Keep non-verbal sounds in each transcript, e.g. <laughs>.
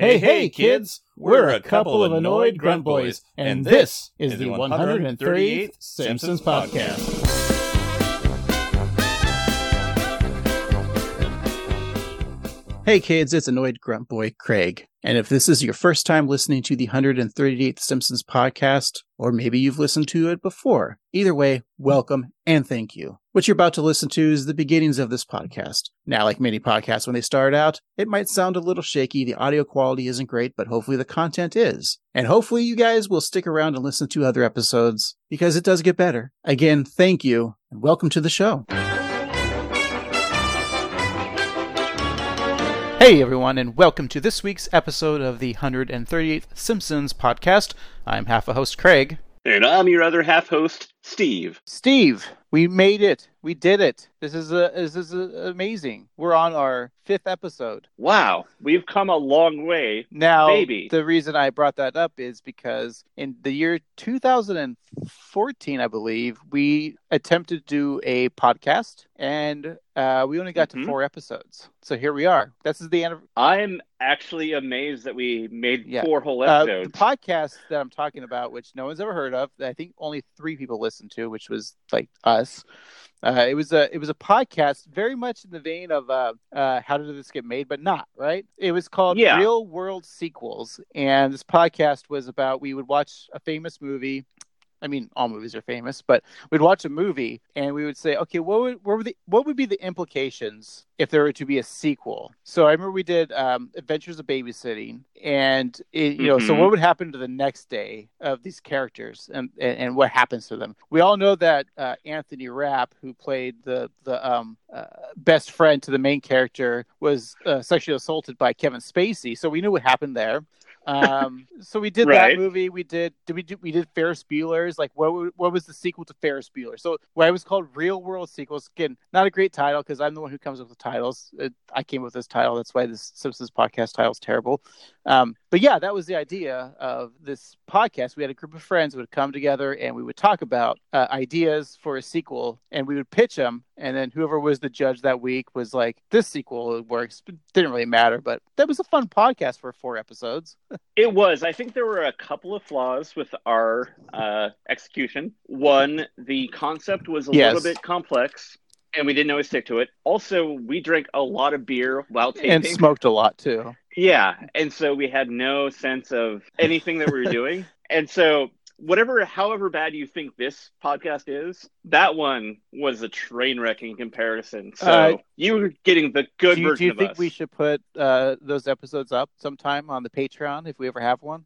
Hey, hey, kids! We're a couple of annoyed grunt boys, and this is the 138th Simpsons Podcast. Hey kids, it's Annoyed Grunt Boy Craig. And if this is your first time listening to the 138th Simpsons podcast, or maybe you've listened to it before, either way, welcome and thank you. What you're about to listen to is the beginnings of this podcast. Now, like many podcasts, when they start out, it might sound a little shaky. The audio quality isn't great, but hopefully the content is. And hopefully you guys will stick around and listen to other episodes because it does get better. Again, thank you and welcome to the show. Hey everyone, and welcome to this week's episode of the 138th Simpsons podcast. I'm half a host Craig. And I'm your other half host, Steve. Steve, we made it. We did it. This is a, this is a, amazing. We're on our fifth episode. Wow, we've come a long way. Now, Maybe. the reason I brought that up is because in the year 2014, I believe, we attempted to do a podcast and uh, we only got Mhm. to four episodes. So here we are. This is the end of I'm actually amazed that we made Yeah. four whole uh, the episodes. podcast that I'm talking about, which no one's ever heard of. That I think only three people listened to, which was like us. Uh, it was a it was a podcast very much in the vein of uh, uh, how did this get made, but not right. It was called Yeah. Real World Sequels, and this podcast was about we would watch a famous movie. I mean, all movies are famous, but we'd watch a movie and we would say, okay, what would what would, the, what would be the implications if there were to be a sequel? So I remember we did um, Adventures of Babysitting, and it, you know, so Mhm. what would happen to the next day of these characters and and, and what happens to them? We all know that uh, Anthony Rapp, who played the the um, uh, best friend to the main character, was uh, sexually assaulted by Kevin Spacey. So we knew what happened there. Um, <laughs> so we did Right. that movie. We did did we do, we did Ferris Bueller's like what what was the sequel to Ferris Bueller? So why it was called Real World Sequels. Again, not a great title because I'm the one who comes up with titles. It, I came up with this title. That's why this Simpsons podcast title is terrible. Um, but yeah, that was the idea of this podcast. We had a group of friends who would come together and we would talk about uh, ideas for a sequel, and we would pitch them. And then whoever was the judge that week was like, "This sequel works." It didn't really matter, but that was a fun podcast for four episodes. <laughs> It was. I think there were a couple of flaws with our uh, execution. One, the concept was a Yes. little bit complex, and we didn't always stick to it. Also, we drank a lot of beer while taping. and smoked a lot too. Yeah, and so we had no sense of anything that we were doing. <laughs> And so whatever however bad you think this podcast is, that one was a train wreck in comparison. So Uh, you were getting the good do you, version do you think us. we should put uh, those episodes up sometime on the Patreon if we ever have one?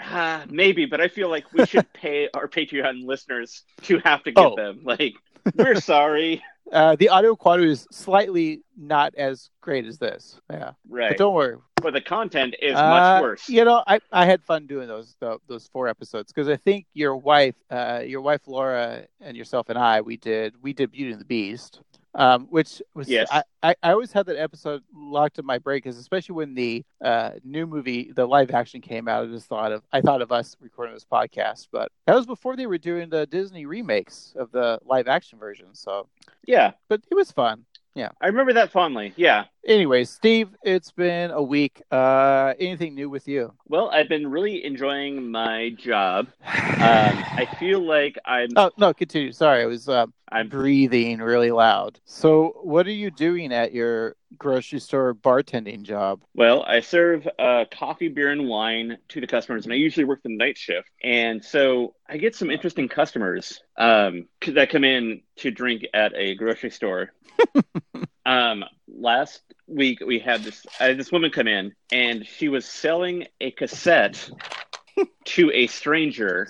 Ah, <laughs> maybe, but I feel like we should <laughs> pay our Patreon listeners to have to get Oh. them. Like, we're sorry. <laughs> Uh, the audio quality is slightly not as great as this. Yeah, Right. but don't worry. But the content is Uh, much worse. You know, I, I had fun doing those tho- those four episodes because I think your wife, uh, your wife Laura, and yourself and I, we did we did Beauty and the Beast, um, which was Yes. I, I, I always had that episode locked in my brain because especially when the uh, new movie, the live action came out, I just thought of I thought of us recording this podcast, but that was before they were doing the Disney remakes of the live action version. So, Yeah, but it was fun. Yeah, I remember that fondly. Yeah. Anyways, Steve, it's been a week. Uh, anything new with you? Well, I've been really enjoying my job. <sighs> Um, I feel like I'm Oh no, continue. Sorry, I was uh, I'm breathing really loud. So, what are you doing at your grocery store bartending job? Well, I serve uh, coffee, beer, and wine to the customers, and I usually work the night shift. And so I get some interesting customers um, that come in to drink at a grocery store. <laughs> um, last week, we had this had this woman come in, and she was selling a cassette <laughs> to a stranger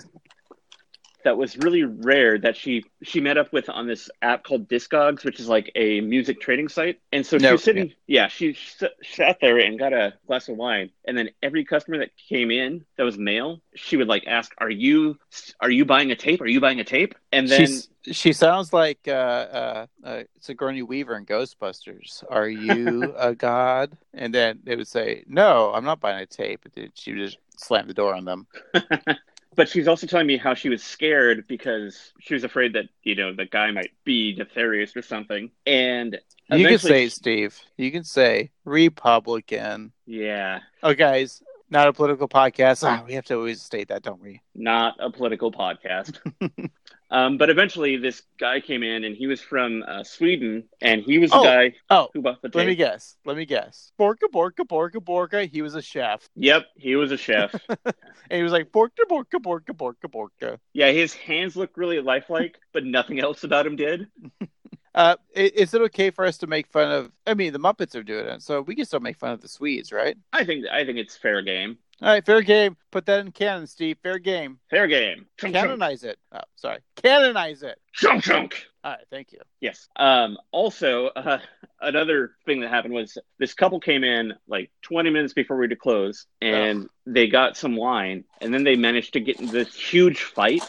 that was really rare that she she met up with on this app called Discogs, which is like a music trading site. And so she was sitting, yeah, she s- sat there and got a glass of wine. And then every customer that came in that was male, she would like ask, "Are you are you buying a tape? Are you buying a tape?" And then She's, she sounds like uh, uh, uh, Sigourney Weaver in Ghostbusters. Are you <laughs> a god? And then they would say, "No, I'm not buying a tape." And then she would just slam the door on them. <laughs> but she's also telling me how she was scared because she was afraid that you know the guy might be nefarious or something and You can say, Steve. You can say Republican. Yeah, Oh, guys, not a political podcast. Ah, we have to always state that, don't we? not a political podcast. <laughs> um, but eventually, this guy came in, and he was from uh, Sweden, and he was the Oh. guy Oh, who bought the let me guess. Let me guess. Borka, Borka, Borka, Borka. He was a chef. Yep, he was a chef. <laughs> And he was like, Borka, Borka, Borka, Borka, Borka. yeah, his hands looked really lifelike, but nothing else about him did. <laughs> Uh, is it okay for us to make fun of? I mean, the Muppets are doing it, so we can still make fun of the Swedes, right? I think I think it's fair game. All right, fair game. Put that in canon, Steve. Fair game. Fair game. Chunk, chunk, Canonize it. Oh, sorry. Canonize it. chunk, chunk. All right, thank you. Yes. Um, also, uh, another thing that happened was this couple came in like 20 minutes before we had to close, and they got some wine, and then they managed to get into this huge fight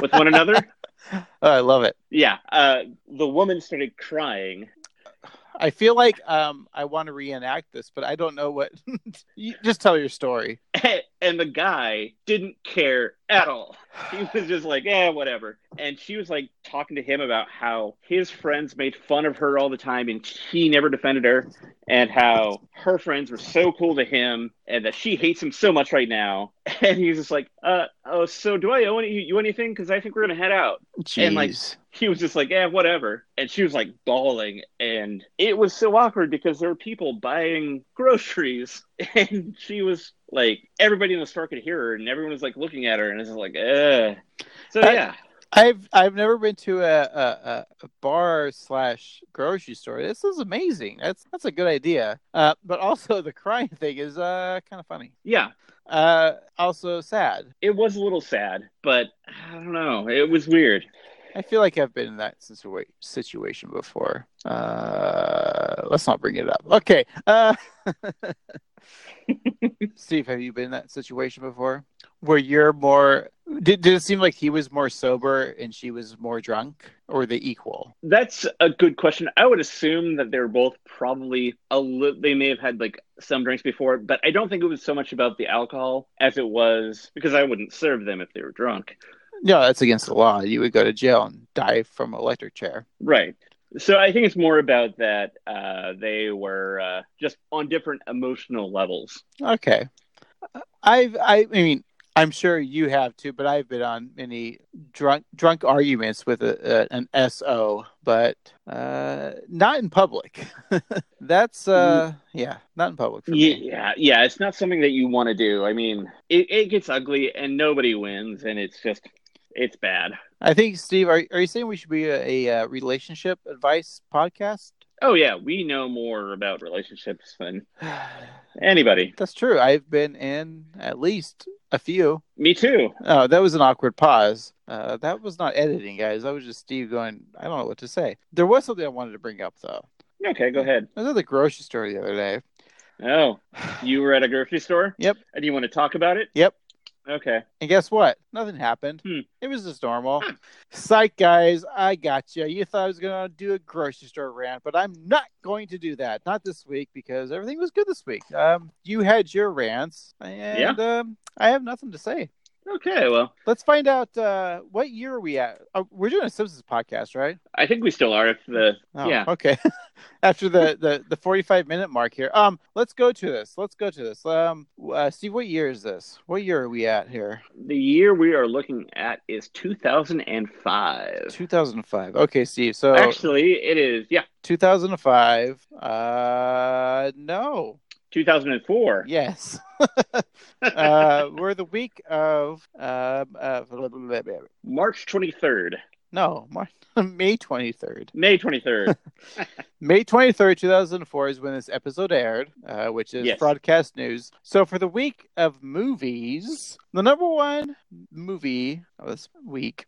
with one another. <laughs> Oh, I love it. Yeah. Uh, the woman started crying. I feel like um, I want to reenact this, but I don't know what. <laughs> just tell your story. <laughs> And the guy didn't care at all. He was just like, eh, whatever. And she was like talking to him about how his friends made fun of her all the time and he never defended her, and how her friends were so cool to him and that she hates him so much right now. <laughs> And he's just like, uh, oh, so do I owe any, you anything? Because I think we're going to head out. Jeez. And, like, He was just like, yeah, whatever. And she was like bawling. And it was so awkward because there were people buying groceries. <laughs> And she was like, everybody in the store could hear her and everyone was like looking at her. And it's just like, eh. So, I- yeah. I've I've never been to a, a, a bar slash grocery store. This is amazing. That's that's a good idea. Uh, but also <laughs> the crying thing is uh kind of funny. Yeah. Uh, also sad. It was a little sad, but I don't know. It was weird. I feel like I've been in that situa- situation before. Uh, let's not bring it up. Okay. Uh, <laughs> Steve, have you been in that situation before? Where you're more. Did, did it seem like he was more sober and she was more drunk, or they equal? That's a good question. I would assume that they were both probably a little. They may have had like some drinks before, but I don't think it was so much about the alcohol as it was because I wouldn't serve them if they were drunk. No, that's against the law. You would go to jail and die from an electric chair. Right. So I think it's more about that uh, they were uh, just on different emotional levels. Okay. I've I, I mean I'm sure you have too, but I've been on many drunk drunk arguments with a, a, an SO, but uh, not in public. <laughs> That's uh, yeah, not in public for me. Yeah, yeah, it's not something that you want to do. I mean, it, it gets ugly and nobody wins, and it's just it's bad. I think Steve, are are you saying we should be a, a, uh relationship advice podcast? Oh yeah, we know more about relationships than anybody. <sighs> That's true. I've been in at least a few. Me too. Oh, that was an awkward pause. Uh, that was not editing, guys. That was just Steve going. I don't know what to say. There was something I wanted to bring up though. Okay, go ahead. I was at the grocery store the other day. Oh, you were at a grocery store? <sighs> Yep. And you want to talk about it? Yep. Okay. And guess what? Nothing happened. Hmm. It was just normal. Psych, guys. I got you. You thought I was going to do a grocery store rant, but I'm not going to do that. Not this week because everything was good this week. Um, you had your rants, and um, I have nothing to say. Okay, well, Let's find out uh, what year are we at. Uh, we're doing a Simpsons podcast, right? I think we still are. If the Oh, yeah, Okay. <laughs> After the, the the 45 minute mark here. Um, let's go to this. Let's go to this. Um, uh, Steve, what year is this? What year are we at here? the year we are looking at is 2005. 2005. Okay, Steve. So Actually, it is yeah, 2005. Uh, no. 2004. Yes. <laughs> uh, we're the week of uh, blah. March 23rd, no, Mar- <laughs> May 23rd. May 23rd. <laughs> May 23rd, 2004 is when this episode aired, uh, which is Yes. broadcast news. So for the week of movies, the number one movie of this week,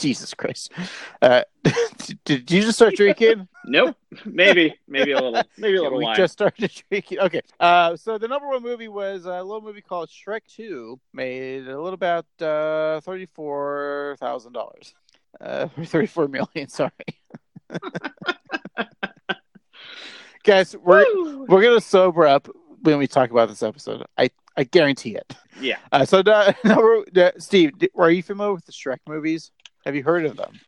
Jesus Christ. Uh, <laughs> did you just start drinking? nope. Maybe, maybe a little, maybe a <laughs> little we wine. just started <laughs> drinking. Okay. Uh, so the number one movie was a little movie called Shrek 2, made a little about uh, $34,000. Uh, 34 million, sorry. Guys, we're Woo! we're gonna sober up when we talk about this episode. I I guarantee it. Yeah. Uh, so, uh, uh, Steve, are you familiar with the Shrek movies? Have you heard of them?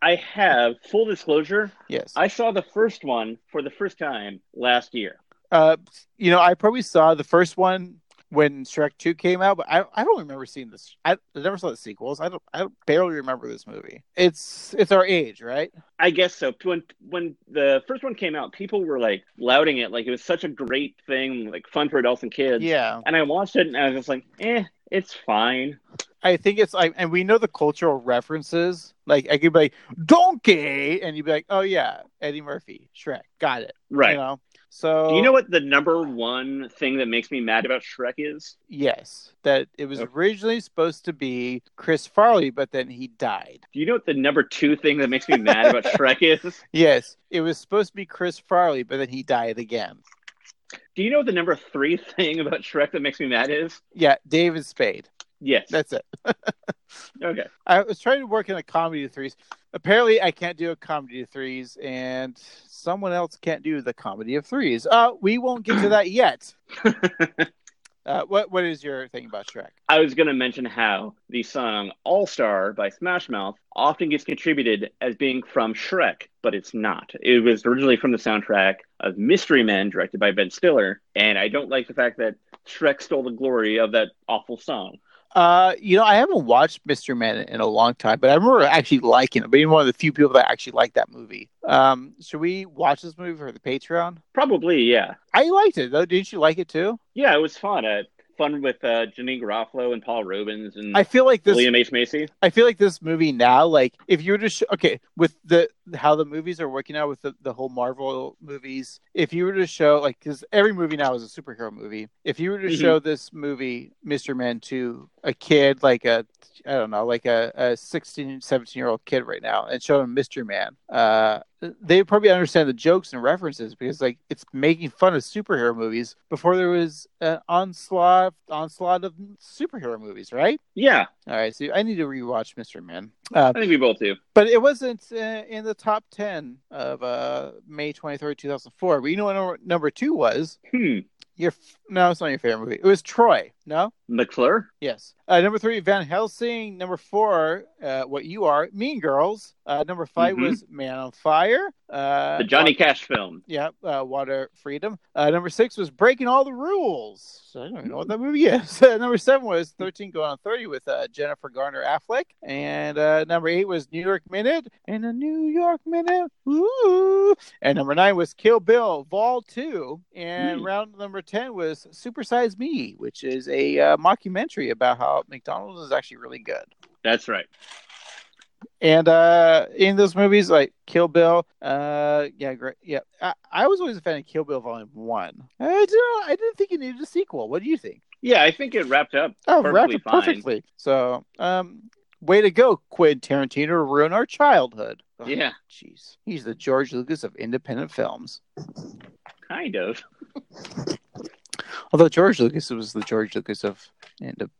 I have full disclosure. Yes. I saw the first one for the first time last year. Uh, you know, I probably saw the first one when Shrek Two came out, but I, I don't remember seeing this. I, I never saw the sequels. I don't I barely remember this movie. It's it's our age, right? I guess so. When when the first one came out, people were like lauding it, like it was such a great thing, like fun for adults and kids. Yeah. And I watched it, and I was just like, eh, it's fine. I think it's like, and we know the cultural references. Like, I could be like, donkey, and you'd be like, oh yeah, Eddie Murphy, Shrek, got it. Right. You know. So Do you know what the number one thing that makes me mad about Shrek is? Yes, that it was Okay. originally supposed to be Chris Farley, but then he died. Do you know what the number two thing that makes me mad about <laughs> Shrek is? Yes, it was supposed to be Chris Farley, but then he died again. Do you know what the number three thing about Shrek that makes me mad is? Yeah, David Spade. Yes. That's it. <laughs> okay. I was trying to work in a comedy of threes. Apparently, I can't do a comedy of threes, and someone else can't do the comedy of threes. Uh, we won't get to that <clears throat> yet. Uh, what What is your thing about Shrek? I was going to mention how the song All Star by Smash Mouth often gets contributed as being from Shrek, but it's not. It was originally from the soundtrack of Mystery Men, directed by Ben Stiller, and I don't like the fact that Shrek stole the glory of that awful song. Uh, you know, I haven't watched Mystery Men in a long time, but I remember actually liking it. Being one of the few people that actually like that movie. Um, should we watch this movie for the Patreon? Probably, yeah. I liked it though. Didn't you like it too? Yeah, it was fun. Fun with uh, Janeane Garofalo and Paul Reubens and I feel like this. William H. Macy. I feel like this movie now, like if you were to show, okay, with the how the movies are working out with the, the whole Marvel movies, if you were to show like because every movie now is a superhero movie, if you were to Mhm. show this movie, Mystery Men, to a kid like a I don't know, like a, a 16, 17 year old kid right now and show him Mystery Men, uh, they probably understand the jokes and references because like it's making fun of superhero movies before there was an onslaught onslaught of superhero movies, right? Yeah, All right, so I need to rewatch Mystery Men. Uh, I think we both do. but it wasn't uh, in the top 10 of uh, May 23rd, 2004. But you know what number, number two was? Hmm. Your f- No, it's not your favorite movie. It was Troy. No? McClure? Yes. Uh, number three, Van Helsing. Number four, uh, What You Are, Mean Girls. Uh, number 5 Mhm. was Man on Fire. Uh, The Johnny Cash film. yeah, uh, Water Freedom. Uh, number six was Breaking All the Rules. So I don't even know what that movie is. <laughs> number seven was 13 Going on 30 with uh, Jennifer Garner Affleck. And uh, number eight was New York Minute and a New York Minute. Ooh. And number nine was Kill Bill Vol 2. And Hmm. round number 10 was Supersize Me, which is a uh, mockumentary about how McDonald's is actually really good. That's right. And uh in those movies like Kill Bill, uh yeah, great. Yeah. I, I was always a fan of Kill Bill Volume 1. I don't I didn't think it needed a sequel. What do you think? Yeah, I think it wrapped up. Oh, Perfectly wrapped fine. perfectly. So, um way to go, Quentin Tarantino to ruin our childhood. Ugh, Yeah, Jeez. He's the George Lucas of independent films. kind of. <laughs> Although George Lucas was the George Lucas of independent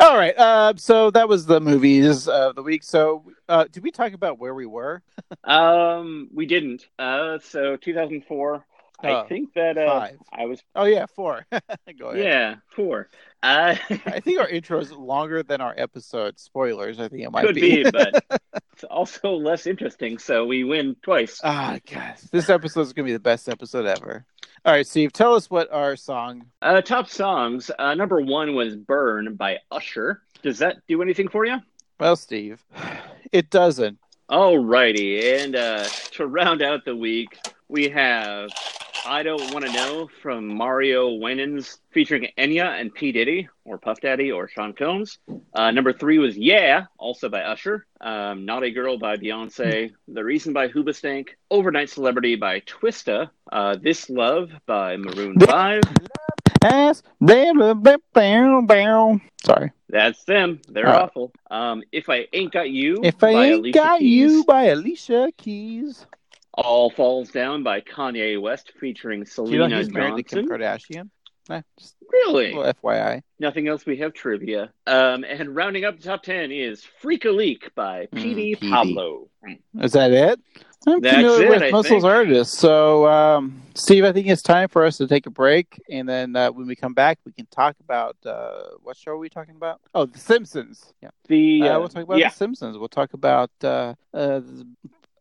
all right, uh, so that was the movies of the week. So, uh, did we talk about where we were? <laughs> Um, we didn't. Uh, so 2004. I Oh, think that uh. I was. Oh yeah, four. <laughs> Go ahead. Yeah, four. Uh, I think our intro is longer than our episode. Spoilers. I think it might could be, but <laughs> it's also less interesting. So we win twice. ah, God, this episode is gonna be the best episode ever. All right, Steve, tell us what our song. Uh, top songs. Uh, number one was "Burn" by Usher. Does that do anything for you? Well, Steve, it doesn't. All righty. and uh, to round out the week, we have "I Don't Want to Know" from Mario Winans, featuring Enya and P Diddy, or Puff Daddy, or Sean Combs. Uh, number three was "Yeah," also by Usher. Um, "Naughty Girl" by Beyonce. "The Reason" by Hoobastank. "Overnight Celebrity" by Twista. Uh, "This Love" by Maroon Five. Ass. Sorry. That's them. They're Uh, awful. Um, "If I Ain't Got You" If I ain't Alicia got Keys. you by Alicia Keys. All Falls Down by Kanye West featuring Do you Selena know he's married to Kim Kardashian? Really? FYI. Nothing else we have trivia. Um, and rounding up the top 10 is Freak a Leak by Mm, PD PD. Pablo. Is that it? I'm That's familiar it, with I Muscles think. Artists. So, um, Steve, I think it's time for us to take a break, and then uh, when we come back, we can talk about uh, what show are we talking about? Oh, The Simpsons. Yeah, The uh, uh, we'll talk about yeah, The Simpsons. We'll talk about uh, uh,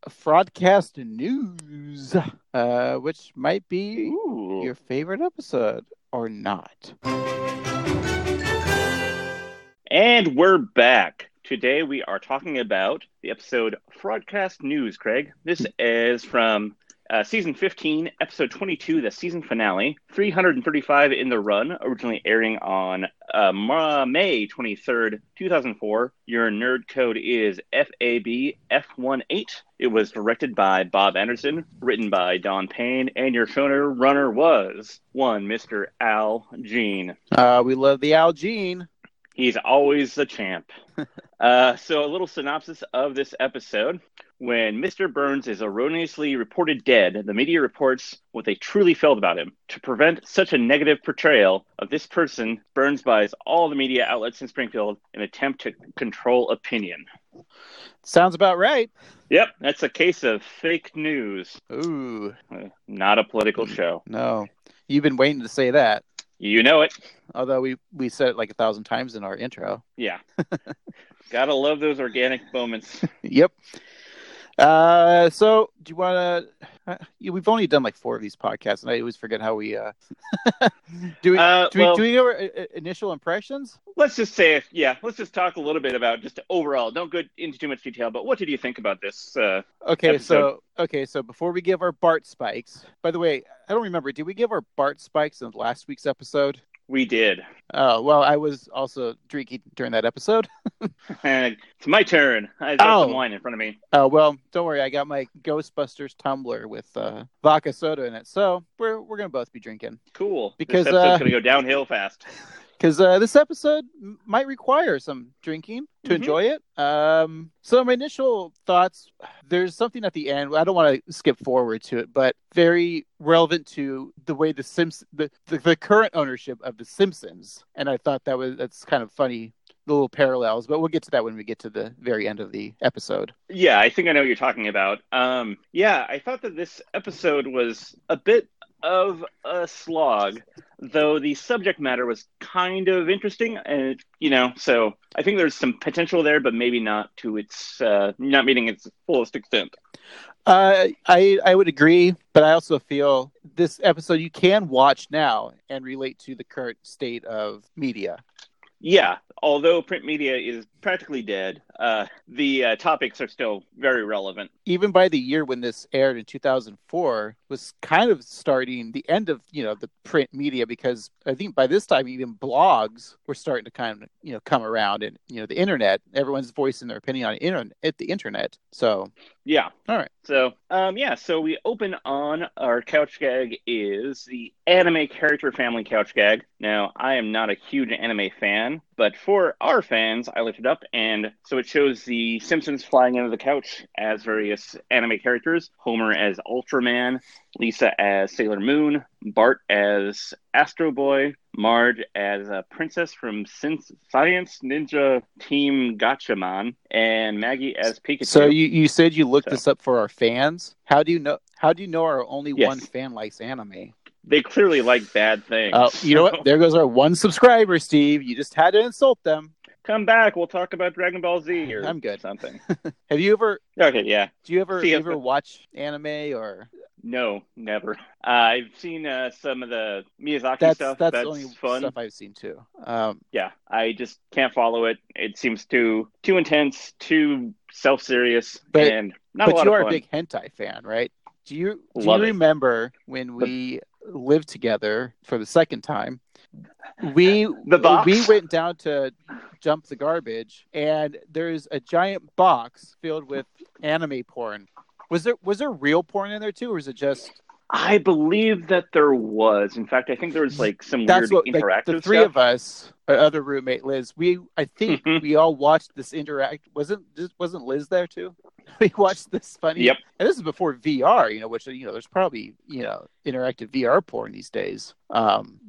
Fraudcast News, uh, which might be Ooh. your favorite episode or not. And we're back. Today we are talking about the episode Fraudcast News, Craig. This is from uh, season 15, episode 22, the season finale. 335 in the run, originally airing on uh, May 23rd, 2004. Your nerd code is FABF18. It was directed by Bob Anderson, written by Don Payne, and your showrunner was one Mr. Al Jean. Uh, we love the Al Jean. He's always the champ. <laughs> uh, so, a little synopsis of this episode. When Mr. Burns is erroneously reported dead, the media reports what they truly felt about him. To prevent such a negative portrayal of this person, Burns buys all the media outlets in Springfield in an attempt to control opinion. Sounds about right. Yep, that's a case of fake news, Ooh, not a political mm. show. no. You've been waiting to say that. You know it. Although we we said it like a thousand times in our intro. Yeah. <laughs> Gotta love those organic moments. Yep. Uh, so do you want to? Uh, we've only done like four of these podcasts, and I always forget how we. Uh, <laughs> do we? Uh, do we? do we our uh, initial impressions? Let's just say, if, yeah, let's just talk a little bit about just overall. Don't go into too much detail, but what did you think about this? Uh, Okay, Episode. so okay, so before we give our Bart spikes, by the way, I don't remember. Did we give our Bart spikes in last week's episode? We did. Oh well, I was also drinking during that episode. <laughs> And it's my turn. I've got some Oh. wine in front of me. Oh well, don't worry. I got my Ghostbusters tumbler with uh, vodka soda in it, so we're we're gonna both be drinking Cool. Because, this episode's uh, gonna go downhill fast. <laughs> because uh, this episode m- might require some drinking to Mhm. enjoy it. Um, so my initial thoughts: there's something at the end. I don't want to skip forward to it, but very relevant to the way the Sims, the, the the current ownership of the Simpsons, and I thought that was that's kind of funny. The little parallels, but we'll get to that when we get to the very end of the episode. Yeah, I think I know what you're talking about. Um, yeah, I thought that this episode was a bit of a slog, though the subject matter was kind of interesting, and you know, so I think there's some potential there, but maybe not to its uh, not meeting its fullest extent. Uh, I I would agree, but I also feel this episode you can watch now and relate to the current state of media. Yeah, although print media is practically dead, uh, the uh, topics are still very relevant. Even by the year when this aired in 2004, was kind of starting the end of you know the print media because I think by this time even blogs were starting to kind of you know come around and you know the internet, everyone's voicing their opinion on internet at the internet. So Yeah. All right. So, um, yeah. So we open on our couch gag is the anime character family couch gag. Now, I am not a huge anime fan, but for our fans, I looked it up, and so it shows the Simpsons flying into the couch as various anime characters. Homer as Ultraman, Lisa as Sailor Moon, Bart as Astro Boy, Marge as a princess from Science Ninja Team Gatchaman, and Maggie as Pikachu. so you you said you looked So- this up for our fans. How do you know? How do you know our only Yes. one fan likes anime? they clearly like bad things. Uh, you know what? <laughs> There goes our one subscriber, Steve. You just had to insult them. Come back. We'll talk about Dragon Ball Z <laughs> or I'm good. something. <laughs> Have you ever? okay, yeah. Do you ever See, ever watch anime or? No, never. Uh, I've seen uh, some of the Miyazaki That's stuff. that's That's the only fun. stuff I've seen too. Um, Yeah, I just can't follow it. It seems too too intense, too self serious, and not a lot of fun. but you are a big hentai fan, right? Do you do Love you it. remember when we lived together for the second time? We <laughs> we went down to dump the garbage, and there's a giant box filled with anime porn. Was there was there real porn in there too, or was it just I believe that there was. In fact, I think there was like some that's weird what like, the three stuff. of us, our other roommate Liz, we I think Mhm. we all watched this interact. Wasn't wasn't Liz there too? <laughs> we watched this funny. Yep. And this is before VR, you know, which you know, there's probably you know interactive VR porn these days. Um,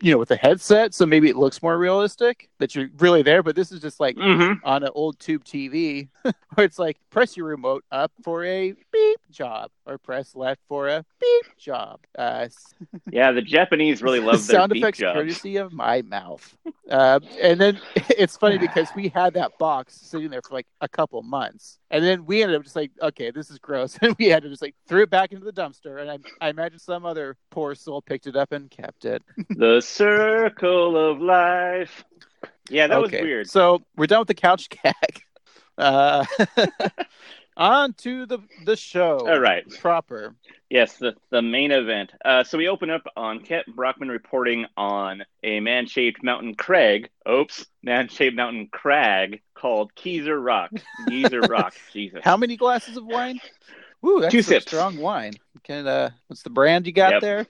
you know, with the headset, so maybe it looks more realistic that you're really there. But this is just like Mm-hmm. on an old tube TV <laughs> where it's like press your remote up for a beep job or press left for a beep job. Uh, <laughs> Yeah, the Japanese really love their sound beep effects jobs. courtesy of my mouth. Uh, and then <laughs> it's funny <sighs> because we had that box sitting there for like a couple months, and then we ended up just like, okay, this is gross, <laughs> and we had to just like throw it back into the dumpster. And I, I imagine some other poor soul picked it up and kept it. <laughs> The circle of life. Yeah, that was weird. So we're done with the couch gag. Uh, on to the the show. All right. proper. Yes, the, the main event. Uh, so we open up on Kent Brockman reporting on a man shaped mountain crag. Oops, man shaped mountain crag called Geezer Rock. Geezer <laughs> Rock. Jesus. How many glasses of wine? Ooh, that's Two sips. strong wine. Can uh, what's the brand you got Yep. there?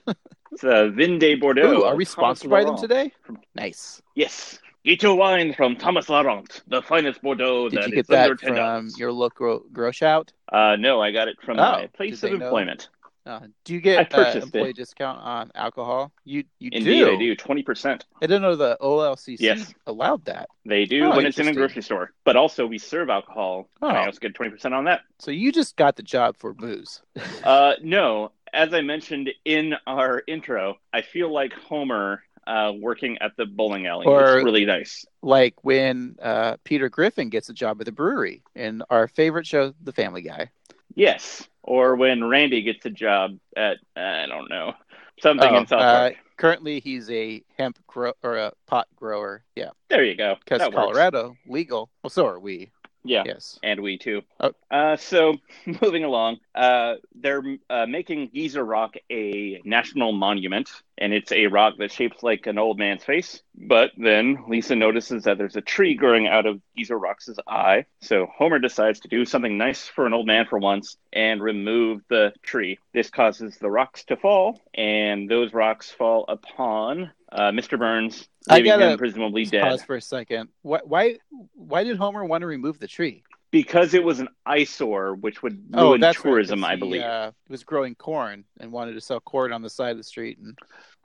It's uh, Vin de Bordeaux. Ooh, are we sponsored by them today? Nice. Yes. Get your wine from Thomas Laurent, the finest Bordeaux Did that you is get under that ten from dollars. your local grow shout? Uh, no, I got it from Oh, my place did of they know? employment. Uh, do you I get uh, purchased employee it. discount on alcohol? You you Indeed, do. I do twenty percent. I didn't know the OLCC Yes. allowed that. They do Oh, when it's in a interesting. grocery store, but also we serve alcohol. Oh. and I also get twenty percent on that. So you just got the job for booze. Uh, no, as I mentioned in our intro, I feel like Homer uh, working at the bowling alley. Or- it's really nice. like when uh, Peter Griffin gets a job at the brewery in our favorite show, The Family Guy. Yes, or when Randy gets a job at I don't know something Oh, in South uh, Park. currently, he's a hemp grow or a pot grower. Yeah, There you go. because That works. Colorado legal. Well, so are we. Yeah. Yes. and we too. Oh. Uh, so <laughs> moving along, uh, they're uh, making Geezer Rock a national monument, and it's a rock that shapes like an old man's face. But then Lisa notices that there's a tree growing out of Geezer Rock's eye. So Homer decides to do something nice for an old man for once and remove the tree. This causes the rocks to fall, and those rocks fall upon uh, Mr. Burns, I leaving gotta him presumably dead. Pause for a second. Why, why? Why did Homer want to remove the tree? Because it was an eyesore, which would ruin oh, that's right, tourism, I he, believe. Uh, was growing corn and wanted to sell corn on the side of the street, and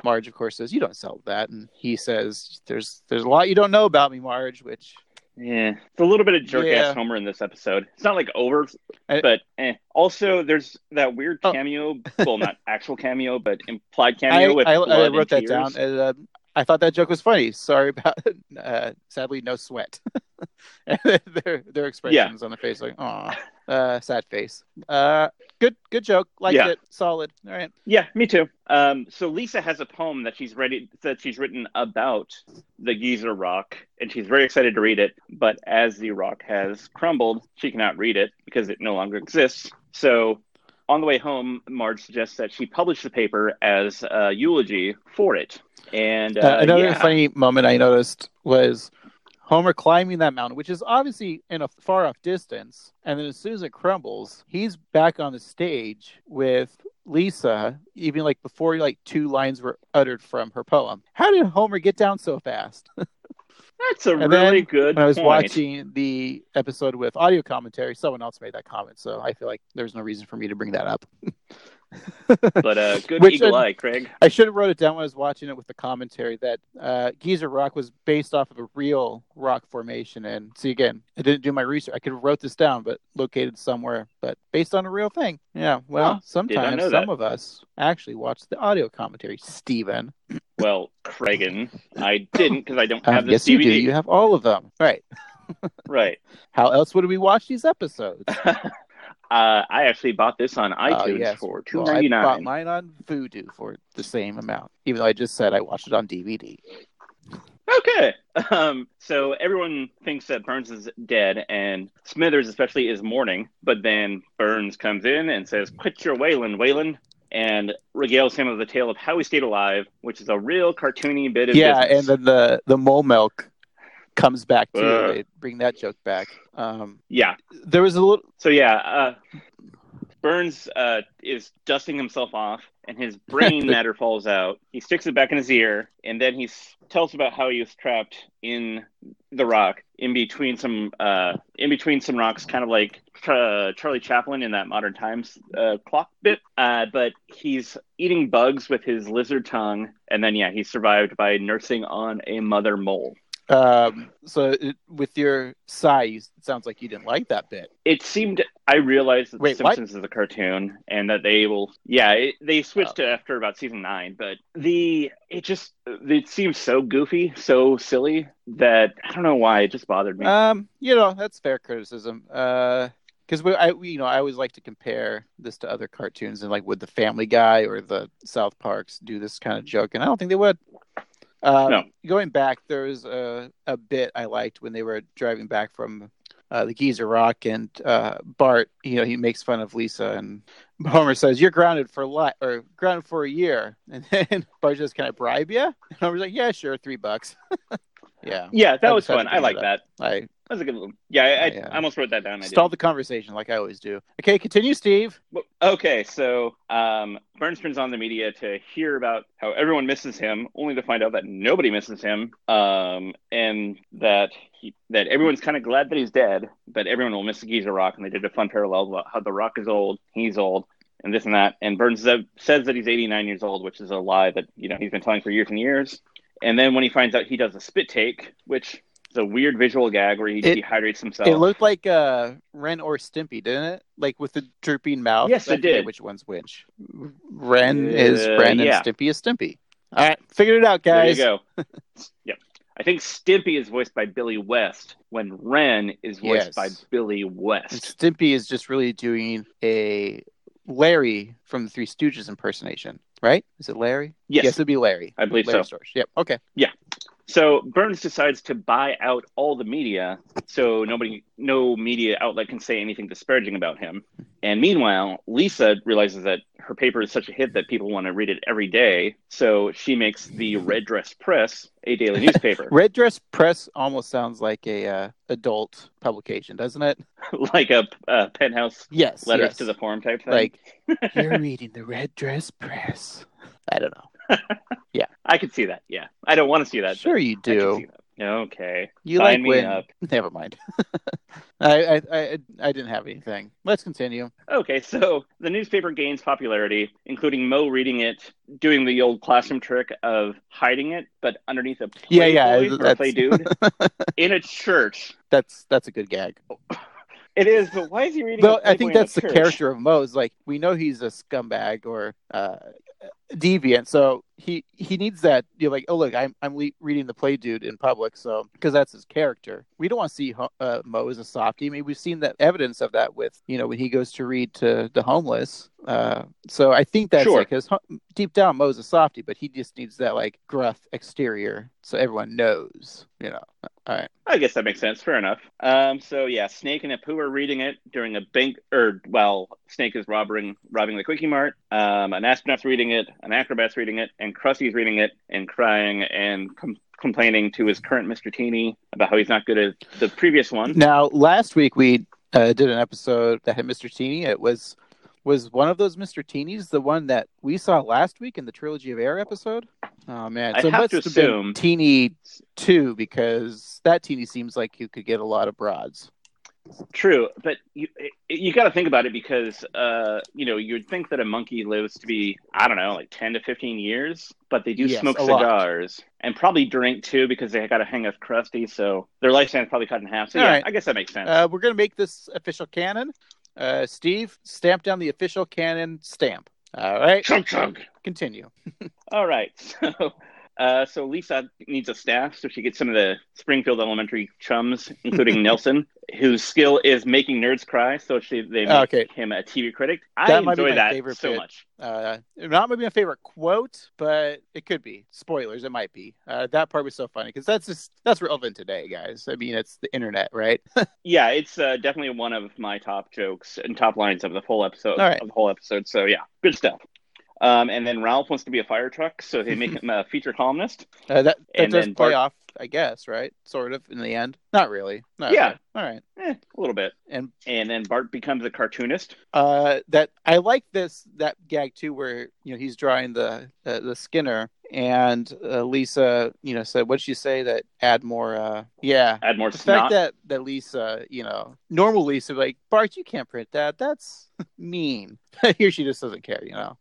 Marge, of course, says, "You don't sell that," and he says, "There's there's a lot you don't know about me, Marge." Which Yeah, it's a little bit of jerk Yeah. ass Homer in this episode. It's not like over, I- but eh. also there's that weird Oh. cameo. <laughs> well, not actual cameo, but implied I, cameo with I, blood I and wrote that tears. down, and uh, I thought that joke was funny. Sorry about, <laughs> uh, sadly, no sweat. <laughs> Their their expressions on the face, like, "Aw, uh, sad face." Uh, good good joke, liked Yeah. it, solid. All right. Yeah, me too. Um, so Lisa has a poem that she's ready that she's written about the Geezer Rock, and she's very excited to read it. But as the rock has crumbled, she cannot read it because it no longer exists. So on the way home, Marge suggests that she publish the paper as a eulogy for it. And uh, Uh, another yeah. funny moment I noticed was Homer climbing that mountain, which is obviously in a far off distance. And then as soon as it crumbles, he's back on the stage with Lisa, even like before like two lines were uttered from her poem. How did Homer get down so fast? <laughs> That's a And really good. when I was point. watching the episode with audio commentary, someone else made that comment. So I feel like there's no reason for me to bring that up. <laughs> <laughs> but uh, good Which- eagle eye, Craig. I should have wrote it down when I was watching it with the commentary that uh, Geezer Rock was based off of a real rock formation. And see, again, I didn't do my research. I could have wrote this down, but located somewhere, but based on a real thing. Yeah. Well, Huh. sometimes some that. of us actually watch the audio commentary. Steven. <clears throat> Well, Craigan, I didn't because I don't Um, have this yes, you do. DVD. You have all of them. Right. <laughs> Right. How else would we watch these episodes? <laughs> uh, I actually bought this on Oh, iTunes yes. for two Well, I bought mine on Vudu for the same amount, even though I just said I watched it on DVD. Okay. <laughs> Um, so everyone thinks that Burns is dead, and Smithers especially is mourning. But then Burns comes in and says, "Quit your wailing, Waylon," and regales him of the tale of how he stayed alive, which is a real cartoony bit of yeah, business. and then the the mole milk comes back too. Uh. they bring that joke back. Um, yeah. there was a little. So yeah, uh, Burns uh, is dusting himself off, and his <laughs> brain matter falls out. He sticks it back in his ear, and then he tells about how he was trapped in the rock, in between some, uh, in between some rocks, kind of like uh, Charlie Chaplin in that Modern Times uh, clock bit. Uh, but he's eating bugs with his lizard tongue, and then yeah, he survived by nursing on a mother mole. Um, so it, with your sigh, you, it sounds like you didn't like that bit. It seemed I realized that Wait, The? Simpsons is a cartoon and that they will yeah it, they switched to after about season nine, but the it just it seems so goofy, so silly that I don't know why it just bothered me. Um, you know that's fair criticism. Uh, because we, I, we, you know, I always like to compare this to other cartoons and like would the Family Guy or the South Parks do this kind of joke, and I don't think they would. Uh, No. Going back, there was a a bit I liked when they were driving back from uh, the Geezer Rock, and uh, Bart, you know, he makes fun of Lisa, and Homer says, "You're grounded for life or grounded for a year," <laughs> and then Bart says, "Can I bribe you, <laughs> and Homer's like, "Yeah, sure, three bucks." <laughs> yeah, yeah, that was fun. I like that that. I That was a good one. Yeah, I, I, Yeah. I almost wrote that down. I stall didn't. the conversation like I always do. Okay, continue, Steve. Well, Okay, so um, on the media to hear about how everyone misses him, only to find out that nobody misses him, um, and that he, that everyone's kind of glad that he's dead, but everyone will miss the Geezer Rock, and they did a fun parallel about how the Rock is old, he's old, and this and that. And Burns says that he's 89 years old, which is a lie that you know he's been telling for years and years. And then when he finds out he does a spit take, which is a weird visual gag where he It- dehydrates himself. It looked like uh, Ren or Stimpy, didn't it? Like with the drooping mouth. Yes, I it did. Which one's which? Ren is Uh, Ren, yeah. and Stimpy is Stimpy. All right, figured it out, guys. There you go. <laughs> yep. I think Stimpy is voiced by Billy West when Ren is voiced Yes. by Billy West. And. Stimpy is just really doing a Larry from the Three Stooges impersonation, right? Is it Larry? Yes, yes it'd be Larry. I believe Larry so. Storch. Yep. Okay. So Burns decides to buy out all the media so nobody no media outlet can say anything disparaging about him. And meanwhile, Lisa realizes that her paper is such a hit that people want to read it every day. So she makes the Red Dress Press a daily <laughs> newspaper. Red Dress Press almost sounds like a uh, adult publication, doesn't it? <laughs> like a, penthouse Yes. letters yes. to the forum type thing. like <laughs> you're reading the Red Dress Press. I don't know. <laughs> I could see that. Yeah. I don't want to see that. Sure, you but I can do. Okay. You Sign like me when? up. <laughs> Never mind. <laughs> I, I I I didn't have anything. Let's continue. Okay, so the newspaper gains popularity, including Moe reading it, doing the old classroom trick of hiding it, but underneath a play Yeah, yeah, boy or play dude in a church. That's that's a good gag. It is, but why is he reading? It? Well, I think Playboy in a that's the church? character of Moe. Is like we know he's a scumbag or uh, deviant, so he he needs that. You're like, oh look, I'm I'm le- reading the play dude in public, so because that's his character. We don't want to see uh, Moe as a softie. I mean, we've seen that evidence of that with you know when he goes to read to the homeless. Uh, so I think that's Sure. like because deep down Moe's a softie, but he just needs that like gruff exterior so everyone knows. You know. All right. I guess that makes sense. Fair enough. Um, so yeah, Snake and Apu are reading it during a bank, or well, Snake is robbing robbing the Quickie Mart. Um, an astronaut's reading it, an acrobat's reading it, and Krusty's reading it and crying and com- complaining to his current Mr. Teeny about how he's not good at the previous one. Now, last week we uh, did an episode that had Mr. Teeny. It was was one of those Mr. Teenies the one that we saw last week in the Trilogy of Error episode. Oh man, I so it have must to assume- Teeny two because that Teeny seems like you could get a lot of broads. True, but you you got to think about it because uh, you know you'd think that a monkey lives to be I don't know like ten to fifteen years, but they do Yes, smoke a lot. cigars and probably drink too because they got to hang with Krusty, so their lifespan's probably cut in half. So All yeah, right. I guess that makes sense. Uh, we're gonna make this official canon. Uh, Steve, stamp down the official canon stamp. All right, chug chug. continue. <laughs> All right, <laughs> so. Uh, so Lisa needs a staff, so she gets some of the Springfield Elementary chums, including <laughs> Nelson, whose skill is making nerds cry. So she they make Okay. him a TV critic. I That be enjoy that so bit. much. Uh, not maybe my favorite quote, but it could be. Spoilers, it might be. Uh, that part was so funny because that's just that's relevant today, guys. I mean, it's the internet, right? <laughs> Yeah, it's uh, definitely one of my top jokes and top lines of the whole episode. Right. Of the whole episode. So yeah, good stuff. Um, and then Ralph wants to be a fire truck, so they make him a <laughs> feature columnist. Uh, that that And does then play Bart- off I guess, right? Sort of in the end. Not really. Not Yeah. really. All right. Eh, a little bit. And And then Bart becomes a cartoonist. uh, that I like this that gag too, where you know he's drawing the uh, the Skinner, and uh, Lisa, you know, said what'd she say that add more? Uh, yeah, Add more the snot. fact that that Lisa, you know, normal Lisa, like Bart, you can't print that. That's <laughs> mean. <laughs> Here she just doesn't care, you know.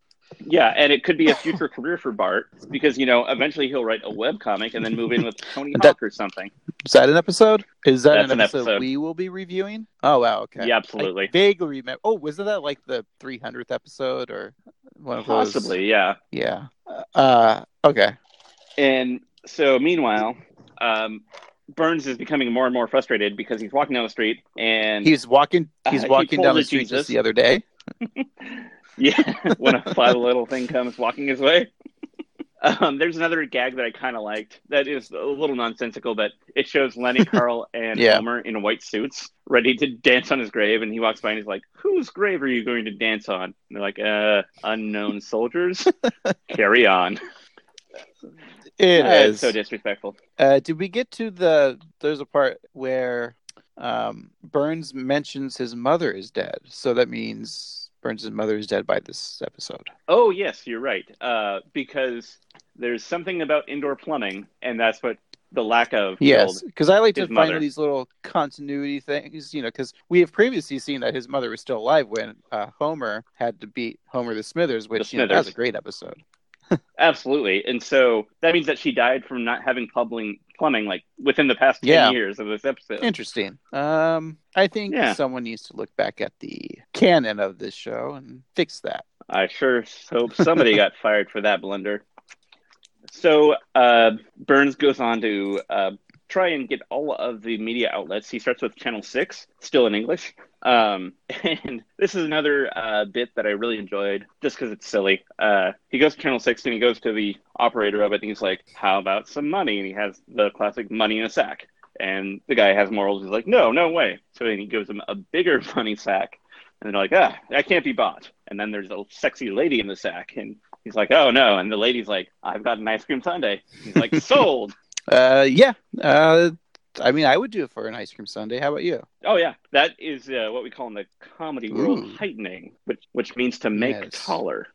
Yeah, and it could be a <laughs> future career for Bart because you know eventually he'll write a web comic and then move in with Tony That- Hawk or something. Is that an episode? Is that an an episode, episode. we will be reviewing? Oh wow, okay. Yeah, absolutely, I vaguely remember. Oh, wasn't that like the 300th episode or one of those? possibly, yeah. Yeah. Uh, okay. And so meanwhile, um, Burns is becoming more and more frustrated because he's walking down the street and He's walking. Uh, He's he walking down the street Jesus. just the other day. <laughs> yeah, <laughs> when a fly little thing comes walking his way. Um, there's another gag that I kind of liked that is a little nonsensical, but it shows Lenny, <laughs> Carl, and Yeah. Homer in white suits ready to dance on his grave, and he walks by and he's like, "Whose grave are you going to dance on?" And they're like, "Uh, unknown soldiers." <laughs> Carry on. It Uh, is. it's so disrespectful. Uh, did we get to the? There's a part where um, Burns mentions his mother is dead, so that means Burns' mother is dead by this episode. Oh yes, you're right. Uh, because there's something about indoor plumbing, and that's what the lack of Yes, because I like to find mother. these little continuity things, you know, because we have previously seen that his mother was still alive when uh, Homer had to beat Homer the Smithers, which The you know, that was a great episode. Absolutely, and so that means that she died from not having plumbing plumbing like within the past ten Yeah. years of this episode. Interesting. Um, I think Yeah. someone needs to look back at the canon of this show and fix that. I sure hope somebody got fired for that blunder. So uh, Burns goes on to uh, try and get all of the media outlets. He starts with Channel Six, still in English, um, <laughs> and this is another uh, bit that I really enjoyed, just because it's silly. Uh, he goes to Channel Six and he goes to the operator of it, and he's like, "How about some money?" And he has the classic money in a sack. And the guy has morals. He's like, "No, no way." So then he gives him a bigger <laughs> money sack, and they're like, "Ah, that can't be bought." And then there's a sexy lady in the sack, and he's like, "Oh no!" And the lady's like, "I've got an ice cream sundae." He's like, <laughs> "Sold." Uh, yeah. Uh, I mean, I would do it for an ice cream sundae. How about you? Oh yeah, that is uh, what we call in the comedy world Ooh. heightening, which which means to make Yes. taller.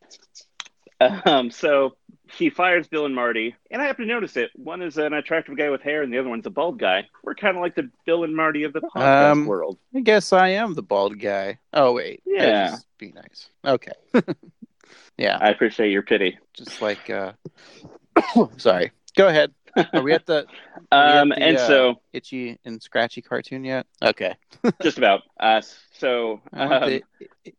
Um, so he fires Bill and Marty, and I happen to notice it. One is an attractive guy with hair, and the other one's a bald guy. We're kind of like the Bill and Marty of the podcast Um, world. I guess I am the bald guy. Oh wait, Yeah. Just be nice. Okay. <laughs> yeah, I appreciate your pity. just like. uh <coughs> Sorry. Go ahead. Are we at the Um, the, and uh, so itchy and scratchy cartoon yet? Okay. <laughs> just about uh, so I, want um, the,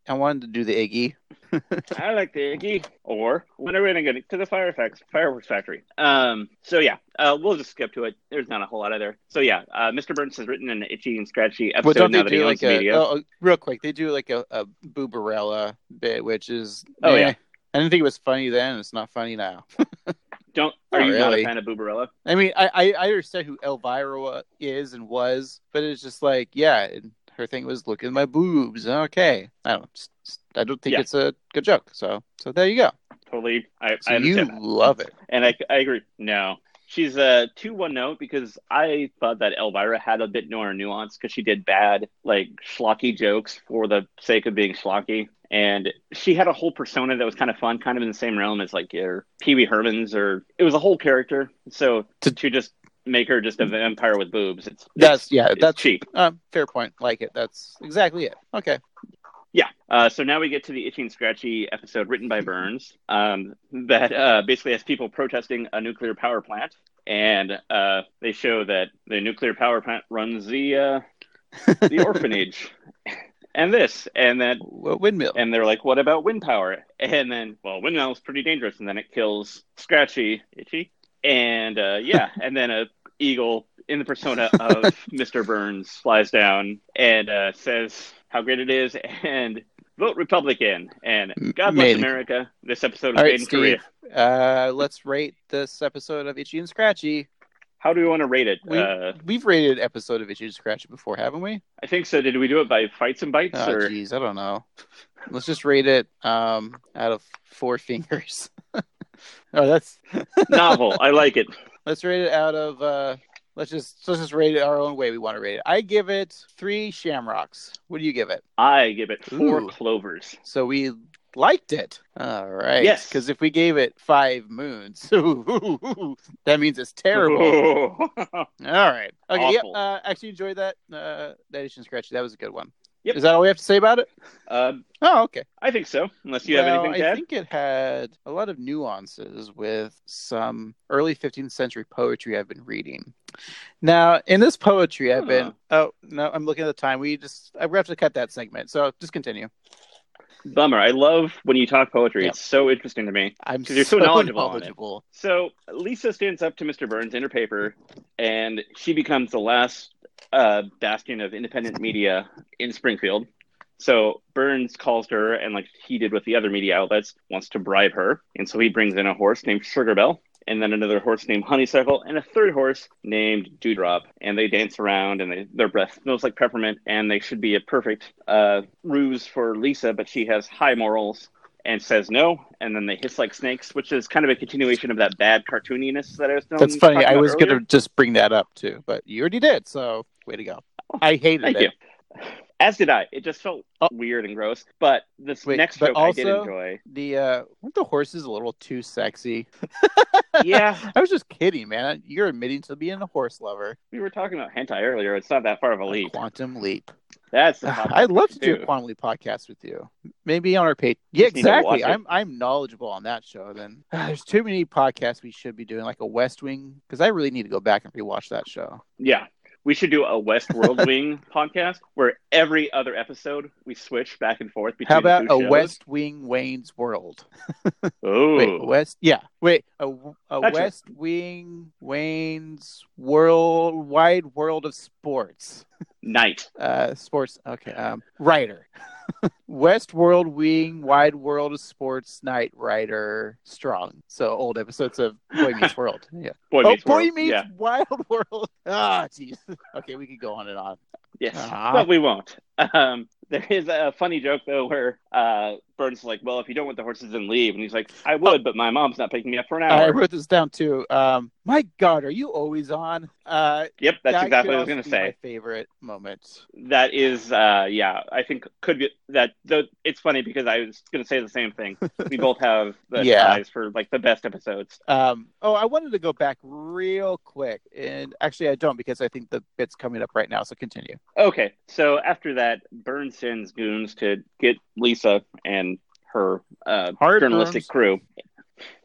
I wanted to do the Iggy. <laughs> I like the Iggy. Or when are we going to get to the fireworks fireworks factory? Um. So yeah, uh, we'll just skip to it. There's not a whole lot of there. So yeah, uh, Mr. Burns has written an itchy and scratchy Well, episode don't now they that he do owns like a media. oh, real quick? They do like a, a Boobarella bit, which is Oh, eh. yeah. I didn't think it was funny then. It's not funny now. <laughs> Don't are not you not a fan of Boobarella? I mean, I, I I understand who Elvira is and was, but it's just like, yeah, and her thing was look at my boobs. Okay, I don't, I don't think Yeah. it's a good joke. So, so there you go. Totally, I, So I you understand that. love it. and I, I agree. No, she's a two one note because I thought that Elvira had a bit more nuance because she did bad like schlocky jokes for the sake of being schlocky, and she had a whole persona that was kind of fun, kind of in the same realm as like your Pee Wee Herman's, or it was a whole character. So to, to just make her just a vampire with boobs, it's That's it's- yeah, it's that's cheap. fair point. Like it. That's exactly it. Okay. Yeah. Uh, so now we get to the itchy and scratchy episode written by Burns um, that uh, basically has people protesting a nuclear power plant, and uh, they show that the nuclear power plant runs the uh, the <laughs> orphanage, and this, and then What windmill? and they're like, "What about wind power?" And then, well, windmill is pretty dangerous, and then it kills Scratchy, itchy, and uh, yeah, <laughs> and then a eagle in the persona of <laughs> Mr. Burns flies down and uh, says how great it is and vote Republican and God bless Made in- America. This episode was All right, made in Korea. Uh, let's rate this episode of Itchy and Scratchy. How do we want to rate it? We, Uh, we've rated episode of Itchy and Scratchy before, haven't we? I think so. Did we do it by fights and bites Oh, or? jeez, I don't know. Let's just rate it um, out of four <laughs> fingers. <laughs> oh, that's Novel. I like it. let's rate it out of uh, let's just let's just rate it our own way we want to rate it. I give it three shamrocks. What do you give it? I give it four Ooh. clovers. So we liked it. All right. Yes. Because if we gave it five moons, <laughs> that means it's terrible. <laughs> All right. Okay. Yep. Awful. Uh, actually enjoyed that. Uh, that Asian scratchy. That was a good one. Yep. Is that all we have to say about it? um, Oh, okay. I think so. Unless you well, have anything to I add. think it had a lot of nuances with some early 15th century poetry I've been reading. Now, in this poetry, I've been. Oh no, I'm looking at the time. We just I have to cut that segment. So just continue. Bummer. I love when you talk poetry. Yeah. It's so interesting to me. I'm you're so knowledgeable on it. knowledgeable. So Lisa stands up to Mr. Burns in her paper, and she becomes the last uh, bastion of independent media in Springfield. So Burns calls her, and like he did with the other media outlets, wants to bribe her, and so he brings in a horse named Sugar Sugarbell, and then another horse named Honeysuckle, and a third horse named Dewdrop, and they dance around, and they, their breath smells like peppermint, and they should be a perfect uh, ruse for Lisa, but she has high morals and says no, and then they hiss like snakes, which is kind of a continuation of that bad cartooniness that I was. That's funny. I was going to just bring that up too, but you already did. So way to go. I hated Thank it. you. As did I. It just felt Oh. weird and gross. But this Wait, next but joke I did enjoy. The uh, weren't the horses a little too sexy? <laughs> Yeah, I was just kidding, man. You're admitting to being a horse lover. we were talking about hentai earlier. It's not that far of a leap. Quantum leap. That's I'd love to do a quantum leap podcast with you. Maybe on our page. Yeah, Just need to exactly. I'm I'm knowledgeable on that show. Then <sighs> there's too many podcasts we should be doing, like a West Wing, because I really need to go back and rewatch that show. Yeah. We should do a Westworld <laughs> Wing podcast where every other episode we switch back and forth between How about two a shows. West Wing Wayne's World? Oh, <laughs> Wait, West? Yeah. Wait, a, a Gotcha. West Wing Wayne's World Wide World of Sports. night. Uh, sports. Okay. Um, writer. <laughs> West World Wing Wide World of Sports Night Rider Strong. So old episodes of Boy Meets <laughs> World. Yeah. Boy oh, Meets Boy World. Meets Yeah. Wild World. <laughs> Ah, jeez. Okay, we could go on and on. Yes, Ah. but we won't. Um, there is a funny joke though where uh, Burns is like, "Well, if you don't want the horses, then leave." And he's like, "I would, but my mom's not picking me up for an hour. I wrote this down too. Um, my God, are you always on? Uh, yep, that's that exactly what I was going to be My say. favorite moment. That is, uh, yeah, I think could be that. Though it's funny because I was going to say the same thing. We <laughs> both have the Yeah. ties for like the best episodes. Um, oh, I wanted to go back real quick, and actually, I don't because I think the bit's coming up right now. So continue. Okay, so after that, Burns sends goons to get Lisa and her uh, journalistic crew.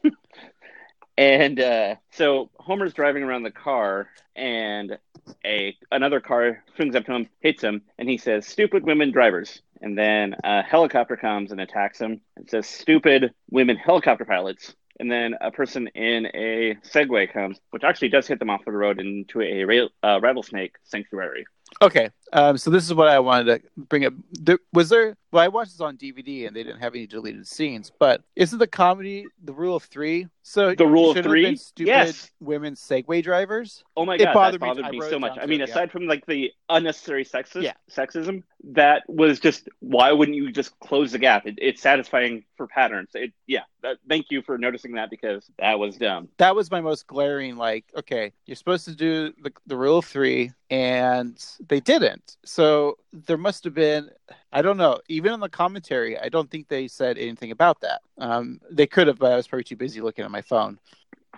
<laughs> and uh, so Homer's driving around the car, and a another car swings up to him, hits him, and he says, "Stupid women drivers." And then a helicopter comes and attacks him and says, "Stupid women helicopter pilots." And then a person in a Segway comes, which actually does hit them off the road into a ra- uh, rattlesnake sanctuary. Okay, um, so this is what I wanted to bring up. There, was there? Well, I watched this on DVD, and they didn't have any deleted scenes. But isn't the comedy the rule of three? So The rule of three? stupid Yes. women Segway drivers. Oh my It god, bothered that bothered I me, so much. I mean, yeah. aside from like the unnecessary sexist, Yeah. sexism, that was just why wouldn't you just close the gap? It, it's satisfying for patterns. It, yeah, that, thank you for noticing that because that was dumb. That was my most glaring. Like, okay, you're supposed to do the the rule of three, and they didn't. So there must have been. I don't know. Even in the commentary, I don't think they said anything about that. Um, they could have, but I was probably too busy looking at my phone.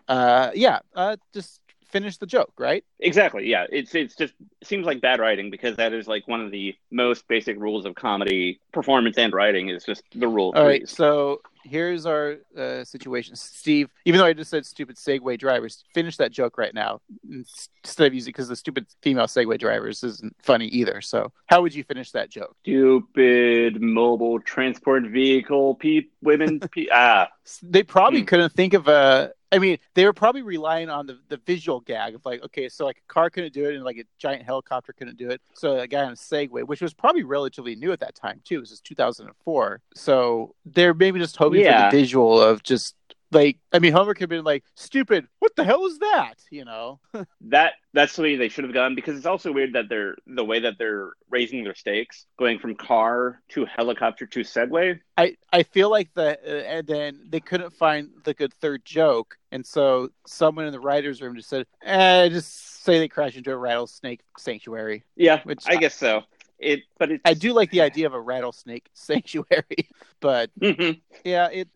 Uh, yeah, uh, just finish the joke, right? Exactly. Yeah, it's it's just it seems like bad writing because that is like one of the most basic rules of comedy performance and writing is just the rule. All right. So here's our uh, situation, Steve. Even though I just said stupid Segway drivers, finish that joke right now instead of using because the stupid female Segway drivers isn't funny either. So how would you finish that joke? Stupid mobile transport vehicle pe- women pe- ah They probably Hmm. couldn't think of a. I mean, they were probably relying on the, the visual gag of like, okay, so like a car couldn't do it, and like a giant helicopter couldn't do it. So a guy on a Segway, which was probably relatively new at that time too, this is 2004. So they're maybe just hoping Yeah. for the visual of just like, I mean, Homer could have been like, stupid, what the hell is that? You know? <laughs> that that's the way they should have gone because it's also weird that they're the way that they're raising their stakes going from car to helicopter to segway I I feel like the uh, and then they couldn't find the good third joke, and so someone in the writers' room just said, "Eh, just say they crash into a rattlesnake sanctuary. Yeah, Which I I- guess so. It, but it's I do like the idea of a rattlesnake <laughs> sanctuary, but <laughs> yeah, it,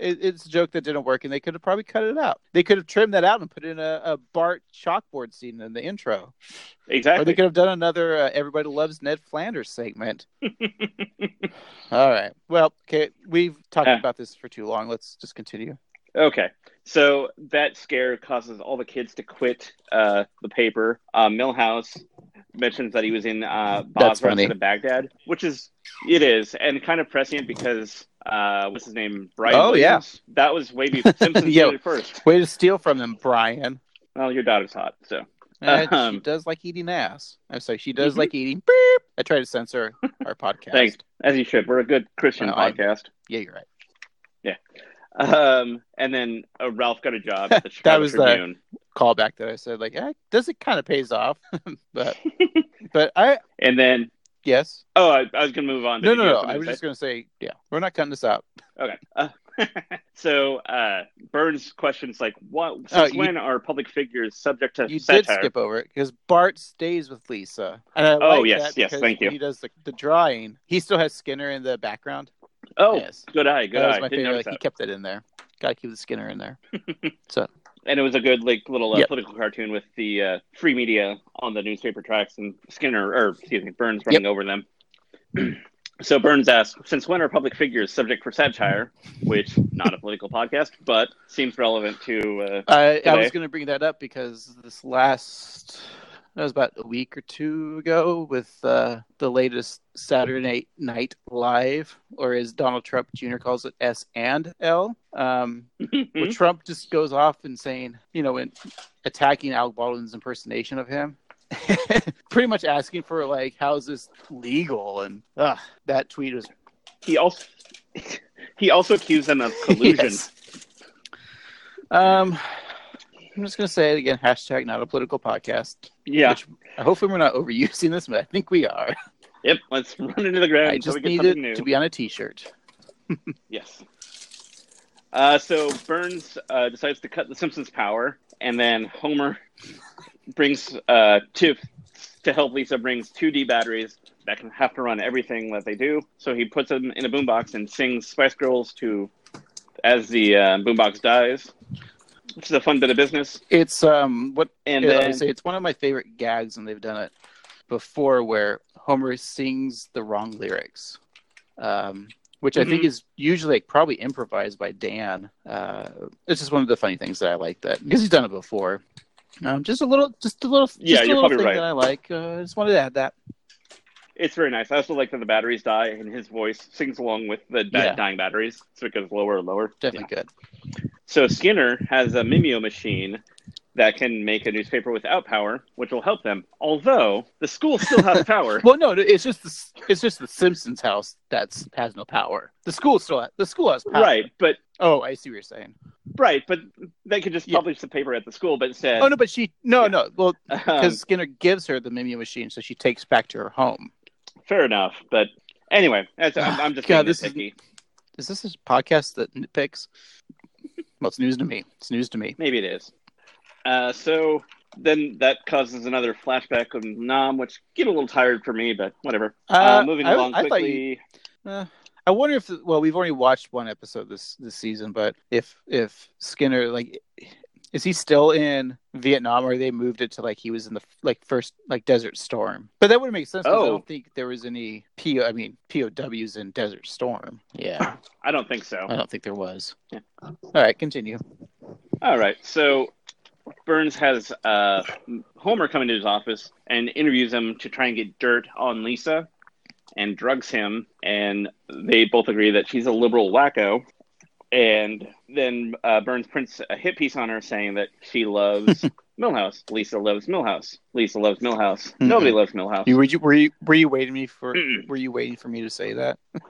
it it's a joke that didn't work, and they could have probably cut it out. They could have trimmed that out and put in a, a Bart chalkboard scene in the intro, Exactly. or they could have done another uh, "Everybody Loves Ned Flanders" segment. <laughs> All right, well, okay, we've talked Uh. about this for too long. Let's just continue. Okay, so that scare causes all the kids to quit uh, the paper. Uh, Milhouse mentions that he was in uh, Basra instead of Baghdad, which is it is, and kind of prescient because uh, what's his name? Brian. Oh, yeah. That was way before <laughs> Simpsons Yeah. first. Way to steal from them, Brian. Well, your daughter's hot, so she Um, does like eating ass. I'm sorry, she does Mhm. <laughs> like eating. Beep. I try to censor our <laughs> podcast. thanks, as you should. We're a good Christian podcast. Yeah, you're right. Yeah. Um, and then uh, Ralph got a job at the That Chicago was the- Tribune. Callback that I said, like, eh, does it kind of pays off? <laughs> but, <laughs> but I And then, yes, oh, I, I was going to move on. no, no, no. I was say? just gonna say, yeah, we're not cutting this out. Okay. Uh, <laughs> so uh, Burns questions like, "What? Oh, Since you- when are public figures subject to You satire?" did skip over it because Bart stays with Lisa. And I Oh, like yes, that yes, because thank you. He does the, the drawing. He still has Skinner in the background. Oh, yes, good eye, good that was eye. my Didn't favorite. notice Like, he kept that in there. Got to keep the Skinner in there. And it was a good like little uh, Yep. political cartoon with the uh, free media on the newspaper tracks and Skinner or excuse me, Burns running over them. <clears throat> so Burns asks, "Since when are public figures subject for satire?" Which not a political podcast, but seems relevant to. Uh, I, I was going to bring that up because this last that was about a week or two ago with uh, the latest Saturday Night Live, or as Donald Trump Jr. calls it, S and L. Um, where Trump just goes off and saying, you know, in attacking Alec Baldwin's impersonation of him. <laughs> Pretty much asking for like, how's this legal? And uh, that tweet was he also <laughs> he also accused them of <laughs> collusion. Yes. Um, I'm just gonna say it again. Hashtag not a political podcast. Yeah. Which hopefully we're not overusing this, but I think we are. Yep. Let's run into the ground. I just we get need it new. to be on a T-shirt. <laughs> Yes. Uh, so Burns uh, decides to cut the Simpsons' power, and then Homer <laughs> brings uh, to to help Lisa brings two D batteries that can have to run everything that they do. So he puts them in a boombox and sings Spice Girls to as the uh, boombox dies, which is a fun bit of business. It's um what And yeah, then say it's one of my favorite gags, and they've done it before, where Homer sings the wrong lyrics, um, which I think Mhm. is usually like, probably improvised by Dan. Uh, it's just one of the funny things that I like that because he's done it before. Um, just a little, just a little, just Yeah, a you're little probably thing right. that I like. Uh, I just wanted to add that. it's very nice. I also like that the batteries die, and his voice sings along with the Yeah. dying batteries, so it goes lower and lower. Definitely good. So Skinner has a Mimeo machine that can make a newspaper without power, which will help them. Although the school still has power. <laughs> Well, no, it's just the it's just the Simpsons house that's has no power. The school still the school has power. right, but Oh, I see what you're saying. right, but they could just Yeah. publish the paper at the school, but instead, Oh no, but she no Yeah. no well <laughs> um, because Skinner gives her the Mimeo machine, so she takes back to her home. fair enough. But anyway, I'm, I'm just <sighs> God, being this is- Is this a podcast that nitpicks? Well, it's news to me. It's news to me. Maybe it is. Uh, so then that causes another flashback of Nam, which get a little tired for me, but whatever. Uh, Uh, moving I- along I quickly. Uh, I wonder if well, we've only watched one episode this this season, but if if Skinner like is he still in Vietnam or they moved it to like he was in the like first like Desert Storm? But that would make sense. 'cause I Oh. don't think there was any P. I mean POWs in Desert Storm. Yeah, <laughs> I don't think so. I don't think there was. Yeah. All right, continue. All right. So Burns has uh, Homer come into his office and interviews him to try and get dirt on Lisa and drugs him. And they both agree that she's a liberal wacko. And then uh, Burns prints a hit piece on her saying that she loves <laughs> Milhouse. Lisa loves Milhouse. Lisa loves Milhouse. Nobody loves Milhouse. You, were you were you were you waiting me for Mm-mm. were you waiting for me to say that? <laughs>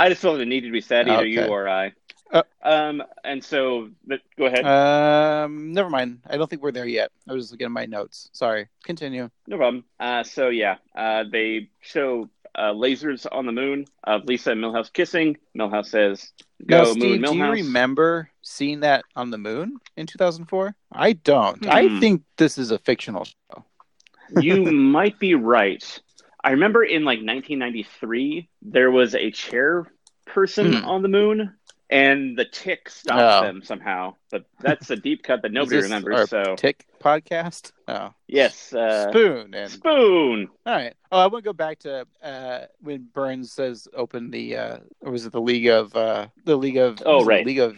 I just felt it needed to be said, either you or I. Uh, um, and so, but go ahead. Um, never mind. I don't think we're there yet. I was looking at my notes. Sorry. Continue. No problem. Uh, so yeah, uh, they show uh, lasers on the moon of Lisa and Milhouse kissing. Milhouse says, "Go Now, moon, Steve, do you remember seeing that on the moon in 2004? I don't. Hmm. I think this is a fictional show. you <laughs> might be right. I remember in like 1993 there was a chair person Hmm. on the moon, and the tick stopped Oh. them somehow. But that's a deep cut that nobody remembers. So Tick podcast. Oh, yes, uh, Spoon and spoon. all right. Oh, I want to go back to uh, when Burns says open the uh, or was it the League of uh, the League of Oh, right. League of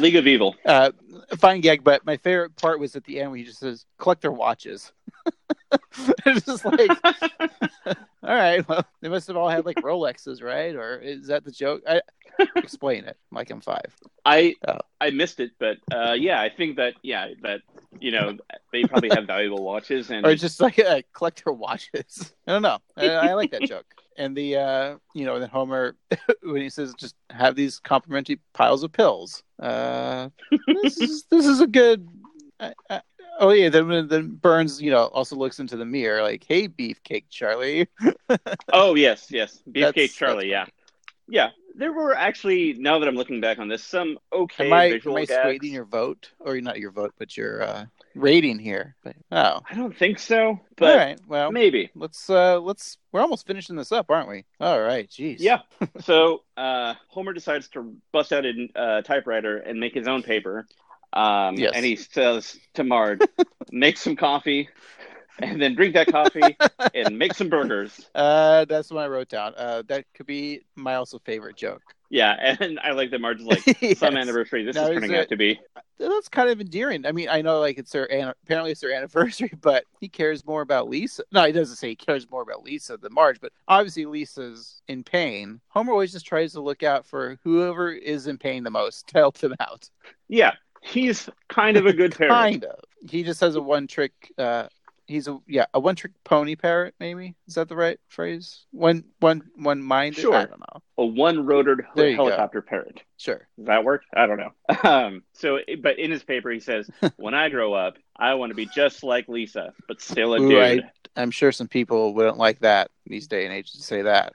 League of Evil. uh, fine gag. But my favorite part was at the end when he just says collect their watches. <laughs> <laughs> it's just like <laughs> all right. Well, they must have all had like Rolexes, right? Or is that the joke? I explain it. Like I'm five. I Oh. I missed it, but uh, yeah, I think that yeah that you know they probably have valuable watches and <laughs> or just like uh, collect her watches. I don't know. I, I like that joke. And the uh, you know, then Homer when he says just have these complimentary piles of pills. Uh, this is this is a good. I, I, oh yeah, then then Burns you know also looks into the mirror like, hey, Beefcake Charlie. <laughs> oh yes yes That's- Beefcake Charlie yeah yeah there were actually now that I'm looking back on this some okay am I visual am I gags. your vote or not your vote, but your uh, rating here? But, oh, I don't think so, but all right. Well, maybe let's uh let's we're almost finishing this up, aren't we? All right. Jeez. yeah. <laughs> so uh, Homer decides to bust out a uh, typewriter and make his own paper. Um, Yes. And he says to Marge, <laughs> "Make some coffee, and then drink that coffee <laughs> and make some burgers." Uh, that's what I wrote down. Uh, that could be my also favorite joke. Yeah, and I like that Marge is like, <laughs> Yes. "Some anniversary this Now, is is turning it- out to be." That's kind of endearing. I mean, I know like it's their an- apparently it's their anniversary, but he cares more about Lisa. No, he doesn't say he cares more about Lisa than Marge, but obviously Lisa's in pain. Homer always just tries to look out for whoever is in pain the most to help them out. Yeah, he's kind of a good parrot. Kind of. He just has a one trick. Uh, he's a yeah a one trick pony parrot. Maybe is that the right phrase? One one one minded. Sure. I don't know. A one-rotored There you go. helicopter parrot. Sure. Does that work? I don't know. <laughs> Um, so, but in his paper, he says, <laughs> "When I grow up, I want to be just like Lisa, but still a Ooh, dude." I- I'm sure some people wouldn't like that these day and age to say that.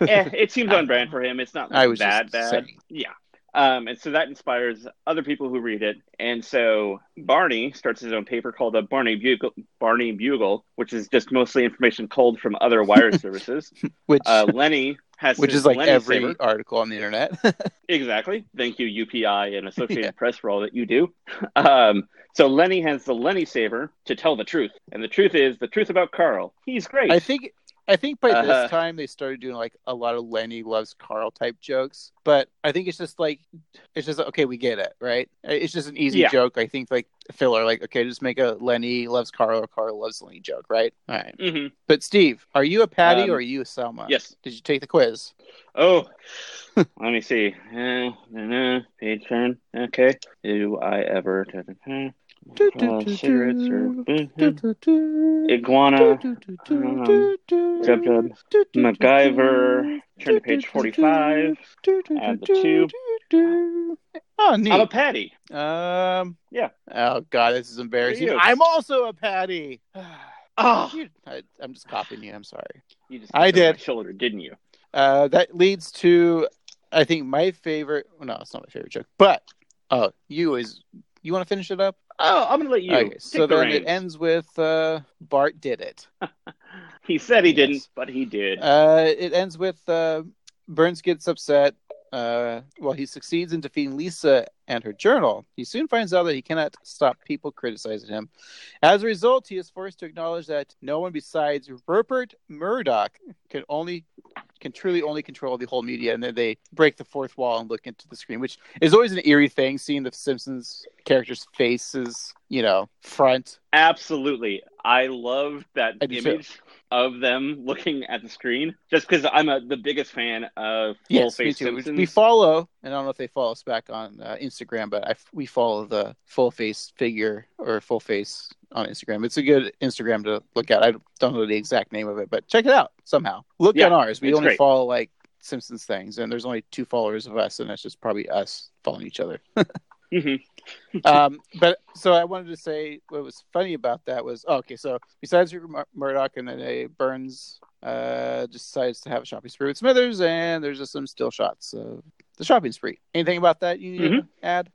eh, it seems <laughs> on brand for him. It's not I was bad, bad. saying. Yeah. Um, and so that inspires other people who read it. And so Barney starts his own paper called the Barney Bugle, Barney Bugle, which is just mostly information culled from other wire <laughs> services. which Uh, Lenny has which is like Lenny every Saver. article on the internet. <laughs> Exactly. Thank you, UPI and Associated Yeah. Press, for all that you do. Um, so Lenny has the Lenny Saver to tell the truth, and the truth is the truth about Carl. He's great. I think I think by Uh-huh. this time they started doing like a lot of Lenny loves Carl type jokes, but I think it's just like it's just okay, we get it, right? It's just an easy Yeah. joke. I think like filler, like okay, just make a Lenny loves Carl or Carl loves Lenny joke, right? All right. hmm But Steve, are you a Patty Um, or are you a Selma? Yes. Did you take the quiz? Oh, <laughs> let me see. Uh, uh, page turn. Okay. Do I ever uh, cigarettes or iguana? um, Jub Jub. MacGyver. Turn to page forty-five. Add the two. Oh, neat. I'm a Patty. Um. Yeah. Oh God, this is embarrassing. you. I'm also a Patty. Oh, <sighs> You- I, I'm just copying you. I'm sorry. you just I hit my did. shoulder, didn't you? Uh, that leads to, I think my favorite. well, No, it's not my favorite joke. But oh, you is. You want to finish it up? Oh, I'm gonna let you. okay. So the then it ends with uh, Bart did it. <laughs> He said he Yes. didn't, but he did. Uh, it ends with uh, Burns gets upset. Uh, well, he succeeds in defeating Lisa and her journal. He soon finds out that he cannot stop people criticizing him. As a result, he is forced to acknowledge that no one besides Rupert Murdoch can only can truly only control the whole media. And then they break the fourth wall and look into the screen, which is always an eerie thing. Seeing the Simpsons characters' faces, you know, front. Absolutely. I love that I do too. image of them looking at the screen just because I'm a, the biggest fan of Full Yes, me Face. Simpsons. We follow, and I don't know if they follow us back on uh, Instagram, but I, we follow the full face figure or full face on Instagram. It's a good Instagram to look at. I don't know the exact name of it, but check it out somehow. Look Yeah, on ours. We only great. follow like Simpsons things, and there's only two followers of us, and that's just probably us following each other. <laughs> Mhm. <laughs> um, but so I wanted to say what was funny about that was oh, okay. So besides Mur- Murdoch and then uh, Burns uh, decides to have a shopping spree with Smithers, and there's just some still shots of the shopping spree. Anything about that you need to Mhm. add?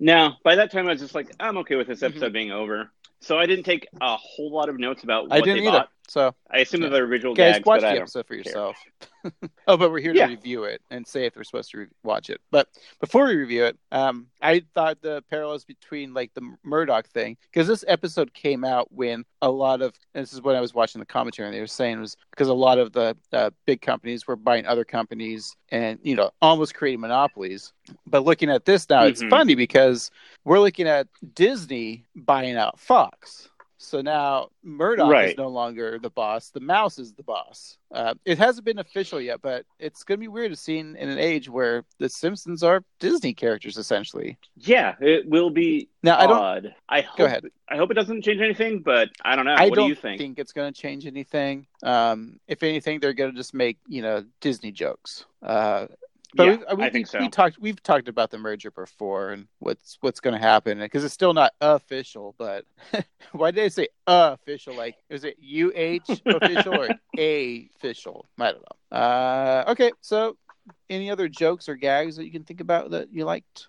No, by that time I was just like, I'm okay with this Mm-hmm. episode being over. So I didn't take a whole lot of notes about what I didn't either. bought. So, I assume that they're visual guys, gags, watch but the episode for yourself. <laughs> oh, but we're here to review it and say if we're supposed to re- watch it. But before we review it, um, I thought the parallels between like the Murdoch thing because this episode came out when a lot of and this is when I was watching the commentary and they were saying it was because a lot of the uh, big companies were buying other companies and you know almost creating monopolies. But looking at this now, it's Mhm. funny because we're looking at Disney buying out Fox. So now Murdoch is no longer the boss. The mouse is the boss. Uh, it hasn't been official yet, but it's going to be weird to see in, in an age where the Simpsons are Disney characters essentially. Yeah, it will be Now I don't. odd. I hope, Go ahead. I hope it doesn't change anything, but I don't know. I what don't do you think? it's going to change anything. Um, if anything, they're going to just make you know Disney jokes. Uh, but yeah, we, we, I think so. we talked we've talked about the merger before and what's what's going to happen because it's still not official. But <laughs> why did I say official? Like is it UH <laughs> official or a official? I don't know. Uh, okay, so any other jokes or gags that you can think about that you liked?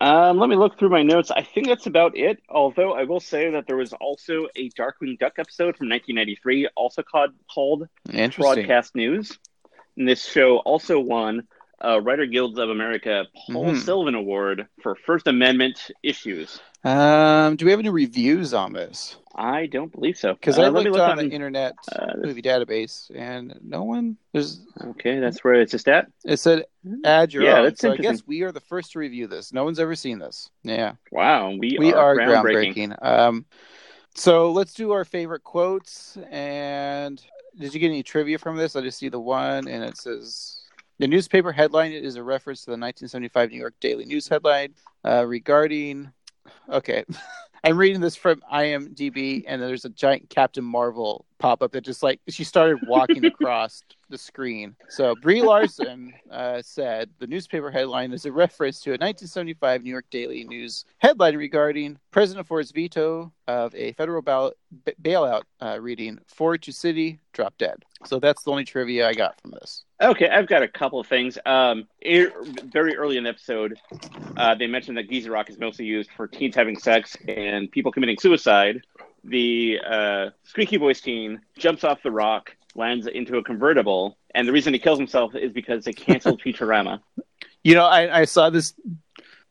Um, let me look through my notes. I think that's about it. Although I will say that there was also a Darkwing Duck episode from 1993, also called, called. Broadcast News. And this show also won a Writer Guilds of America Paul Mhm. Selvin Award for First Amendment issues. Um, do we have any reviews on this? I don't believe so. Because Uh, I looked look on on- the internet uh, movie database, and no one. There's. Okay, that's where it's just at. It said add your Yeah, own. that's so I guess we are the first to review this. No one's ever seen this. Yeah, Wow, we, we are, groundbreaking. groundbreaking. Um, so let's do our favorite quotes. And did you get any trivia from this? I just see the one, and it says the newspaper headline is a reference to the 1975 New York Daily News headline uh, regarding. Okay. <laughs> I'm reading this from IMDb, and there's a giant Captain Marvel pop up that just like she started walking <laughs> across the screen. So Brie Larson uh, said the newspaper headline is a reference to a 1975 New York Daily News headline regarding President Ford's veto of a federal ballot, b- bailout uh, reading Ford to city, drop dead. So that's the only trivia I got from this. Okay, I've got a couple of things. Um, er, very early in the episode, uh, they mentioned that Geezer Rock is mostly used for teens having sex and people committing suicide. The uh, squeaky voice teen jumps off the rock, lands into a convertible, and the reason he kills himself is because they canceled <laughs> Futurama. You know, I, I saw this.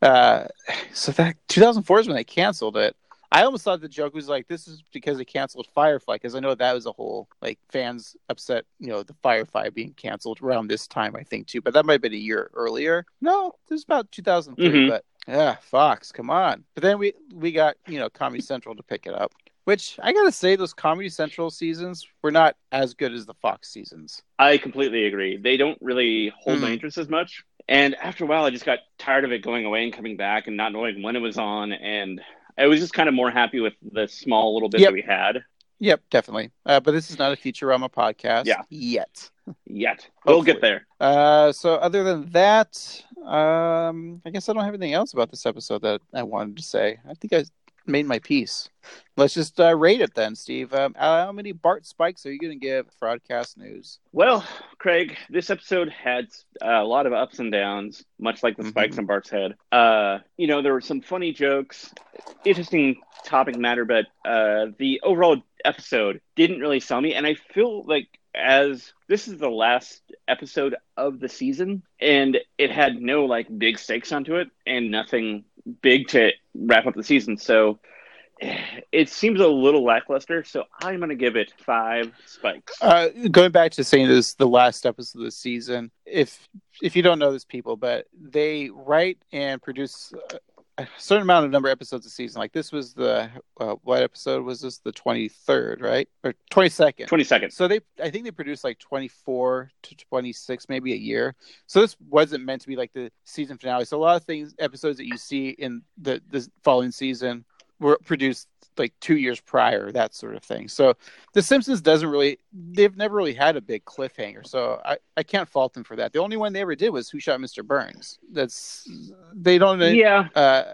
Uh, so that 2004 is when they canceled it. I almost thought the joke was like, this is because they canceled Firefly, because I know that was a whole like fans upset, you know, the Firefly being canceled around this time, I think too. But that might have been a year earlier. No, it was about 2003. Mhm. But yeah, Fox, come on. But then we we got you know Comedy Central to pick it up. Which I gotta say, those Comedy Central seasons were not as good as the Fox seasons. I completely agree. They don't really hold my Mhm. interest as much. And after a while, I just got tired of it going away and coming back and not knowing when it was on. And I was just kind of more happy with the small little bit Yep. that we had. Yep, definitely. Uh, but this is not a Futurama podcast Yeah. yet. Yet <laughs> we'll Hopefully. get there. Uh, so other than that, um, I guess I don't have anything else about this episode that I wanted to say. I think I made my piece. Let's just uh, rate it then, Steve. Um, how many Bart spikes are you going to give Fraudcast News? Well, Craig, this episode had uh, a lot of ups and downs, much like the Mhm. spikes on Bart's head. Uh, you know, there were some funny jokes, interesting topic matter, but uh, the overall episode didn't really sell me. And I feel like as this is the last episode of the season, and it had no like big stakes onto it, and nothing big to wrap up the season, so. It seems a little lackluster, so I'm going to give it five spikes. Uh, going back to saying this the last episode of the season, if if you don't know this, people, but they write and produce a certain amount of number of episodes a season. Like this was the uh, what episode was this? The twenty third, right, or twenty second? 20 seconds. So they, I think they produced like 24 to 26, maybe a year. So this wasn't meant to be like the season finale. So a lot of things, episodes that you see in the the following season were produced like two years prior, that sort of thing. So The Simpsons doesn't really, they've never really had a big cliffhanger. So I, I can't fault them for that. The only one they ever did was Who Shot Mr. Burns. That's, they don't, Yeah, uh,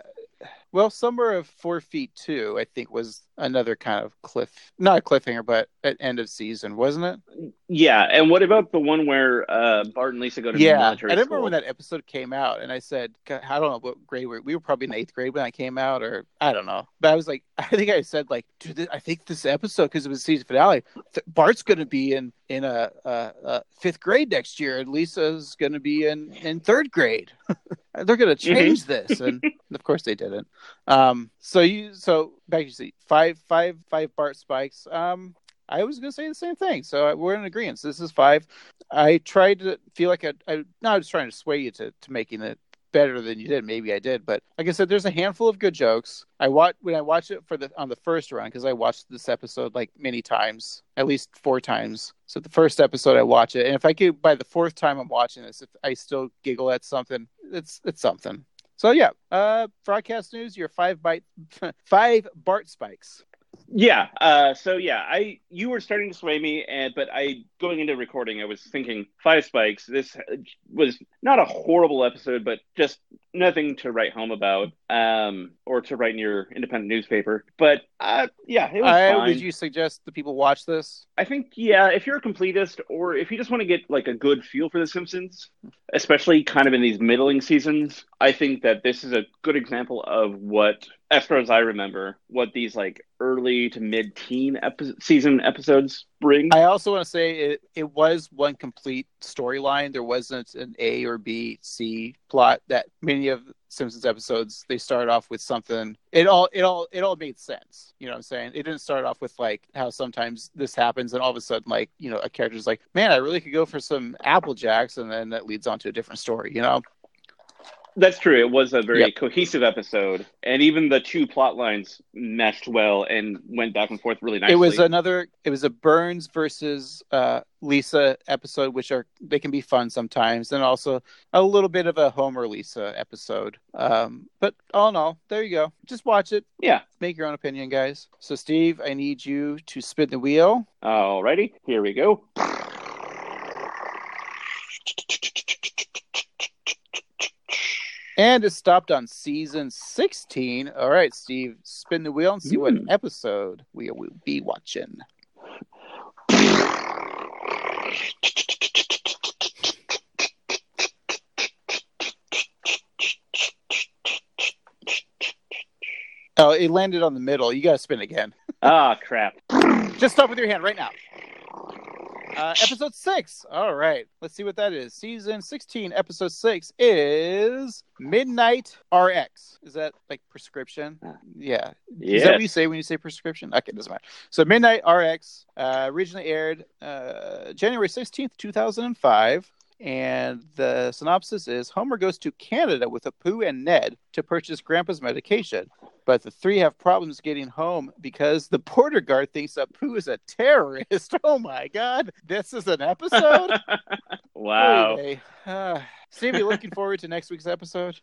well, Summer of Four Feet Two, I think, was another kind of cliff, not a cliffhanger, but at end of season, wasn't it? Yeah. And what about the one where uh, Bart and Lisa go to yeah, military I remember school? when that episode came out, and I said, I don't know what grade we were. We were probably in eighth grade when I came out, or I don't know. But I was like, <laughs> I think I said like, dude, I think this episode because it was season finale, th- Bart's going to be in in a, a, a fifth grade next year, and Lisa's going to be in in third grade. <laughs> They're going to change this, and of course they didn't. Um, so you so back see five five five Bart spikes. Um, I was going to say the same thing. So we're in agreement. So this is five. I tried to feel like I, I no, I was trying to sway you to, to making it better than you did. Maybe I did, but like I said, there's a handful of good jokes. I watch when I watch it for the on the first run because I watched this episode like many times, at least four times. So the first episode I watch it, and if I could by the fourth time I'm watching this, if I still giggle at something, it's it's something. So yeah, uh, fraudcast news. Your five bite, <laughs> five Bart spikes. Yeah. Uh, so yeah, I you were starting to sway me, and but I going into recording, I was thinking five spikes. This was not a horrible episode, but just nothing to write home about, um, or to write in your independent newspaper. But uh, yeah, it was I, fine. would you suggest the people watch this? I think yeah, if you're a completist, or if you just want to get like a good feel for The Simpsons, especially kind of in these middling seasons, I think that this is a good example of what, as far as I remember, what these like early to mid teen epi- season episodes bring. I also want to say it, it was one complete storyline. There wasn't an A or B, C plot that many of Simpsons episodes they start off with something. It all it all it all made sense. You know what I'm saying? It didn't start off with like how sometimes this happens and all of a sudden like, you know, a character's like, Man, I really could go for some Apple Jacks and then that leads on to a different story, you know? That's true. It was a very Yep. cohesive episode, and even the two plot lines meshed well and went back and forth really nicely. It was another. It was a Burns versus uh, Lisa episode, which are they can be fun sometimes, and also a little bit of a Homer Lisa episode. Um, but all in all, there you go. Just watch it. yeah. Make your own opinion, guys. So, Steve, I need you to spin the wheel. Alrighty, here we go. And it stopped on season 16. All right, Steve, spin the wheel and see what Mm. episode we will be watching. Oh, it landed on the middle. You got to spin again. Ah, crap. Just stop with your hand right now. Uh, episode six. All right. Let's see what that is. Season 16, episode six is Midnight RX. Is that like prescription? Yeah. Is that what you say when you say prescription? Okay, doesn't matter. So Midnight RX uh, originally aired uh, January 16th, 2005. And the synopsis is Homer goes to Canada with Apu and Ned to purchase Grandpa's medication. But the three have problems getting home because the border guard thinks Apu is a terrorist. <laughs> Oh my God. This is an episode? <laughs> wow. Vey. Uh, <sighs> Steve, you looking forward to next week's episode?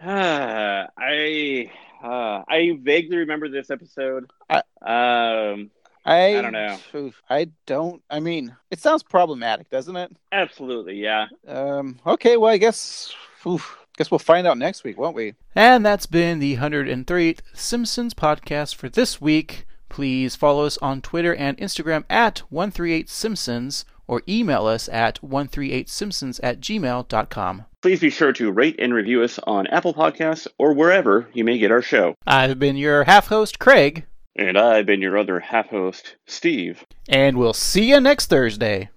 Ah, <laughs> <sighs> I uh, I vaguely remember this episode. I- um, I, I don't know. I don't. I mean, it sounds problematic, doesn't it? absolutely, yeah. Um, okay, well, I guess, oof, guess we'll find out next week, won't we? And that's been the 103rd Simpsons podcast for this week. Please follow us on Twitter and Instagram at 138simpsons or email us at 138simpsons at gmail.com. Please be sure to rate and review us on Apple Podcasts or wherever you may get our show. I've been your half host, Craig, And I've been your other half host, Steve. and we'll see you next Thursday.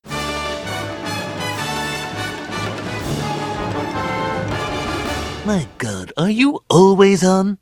My god, are you always on?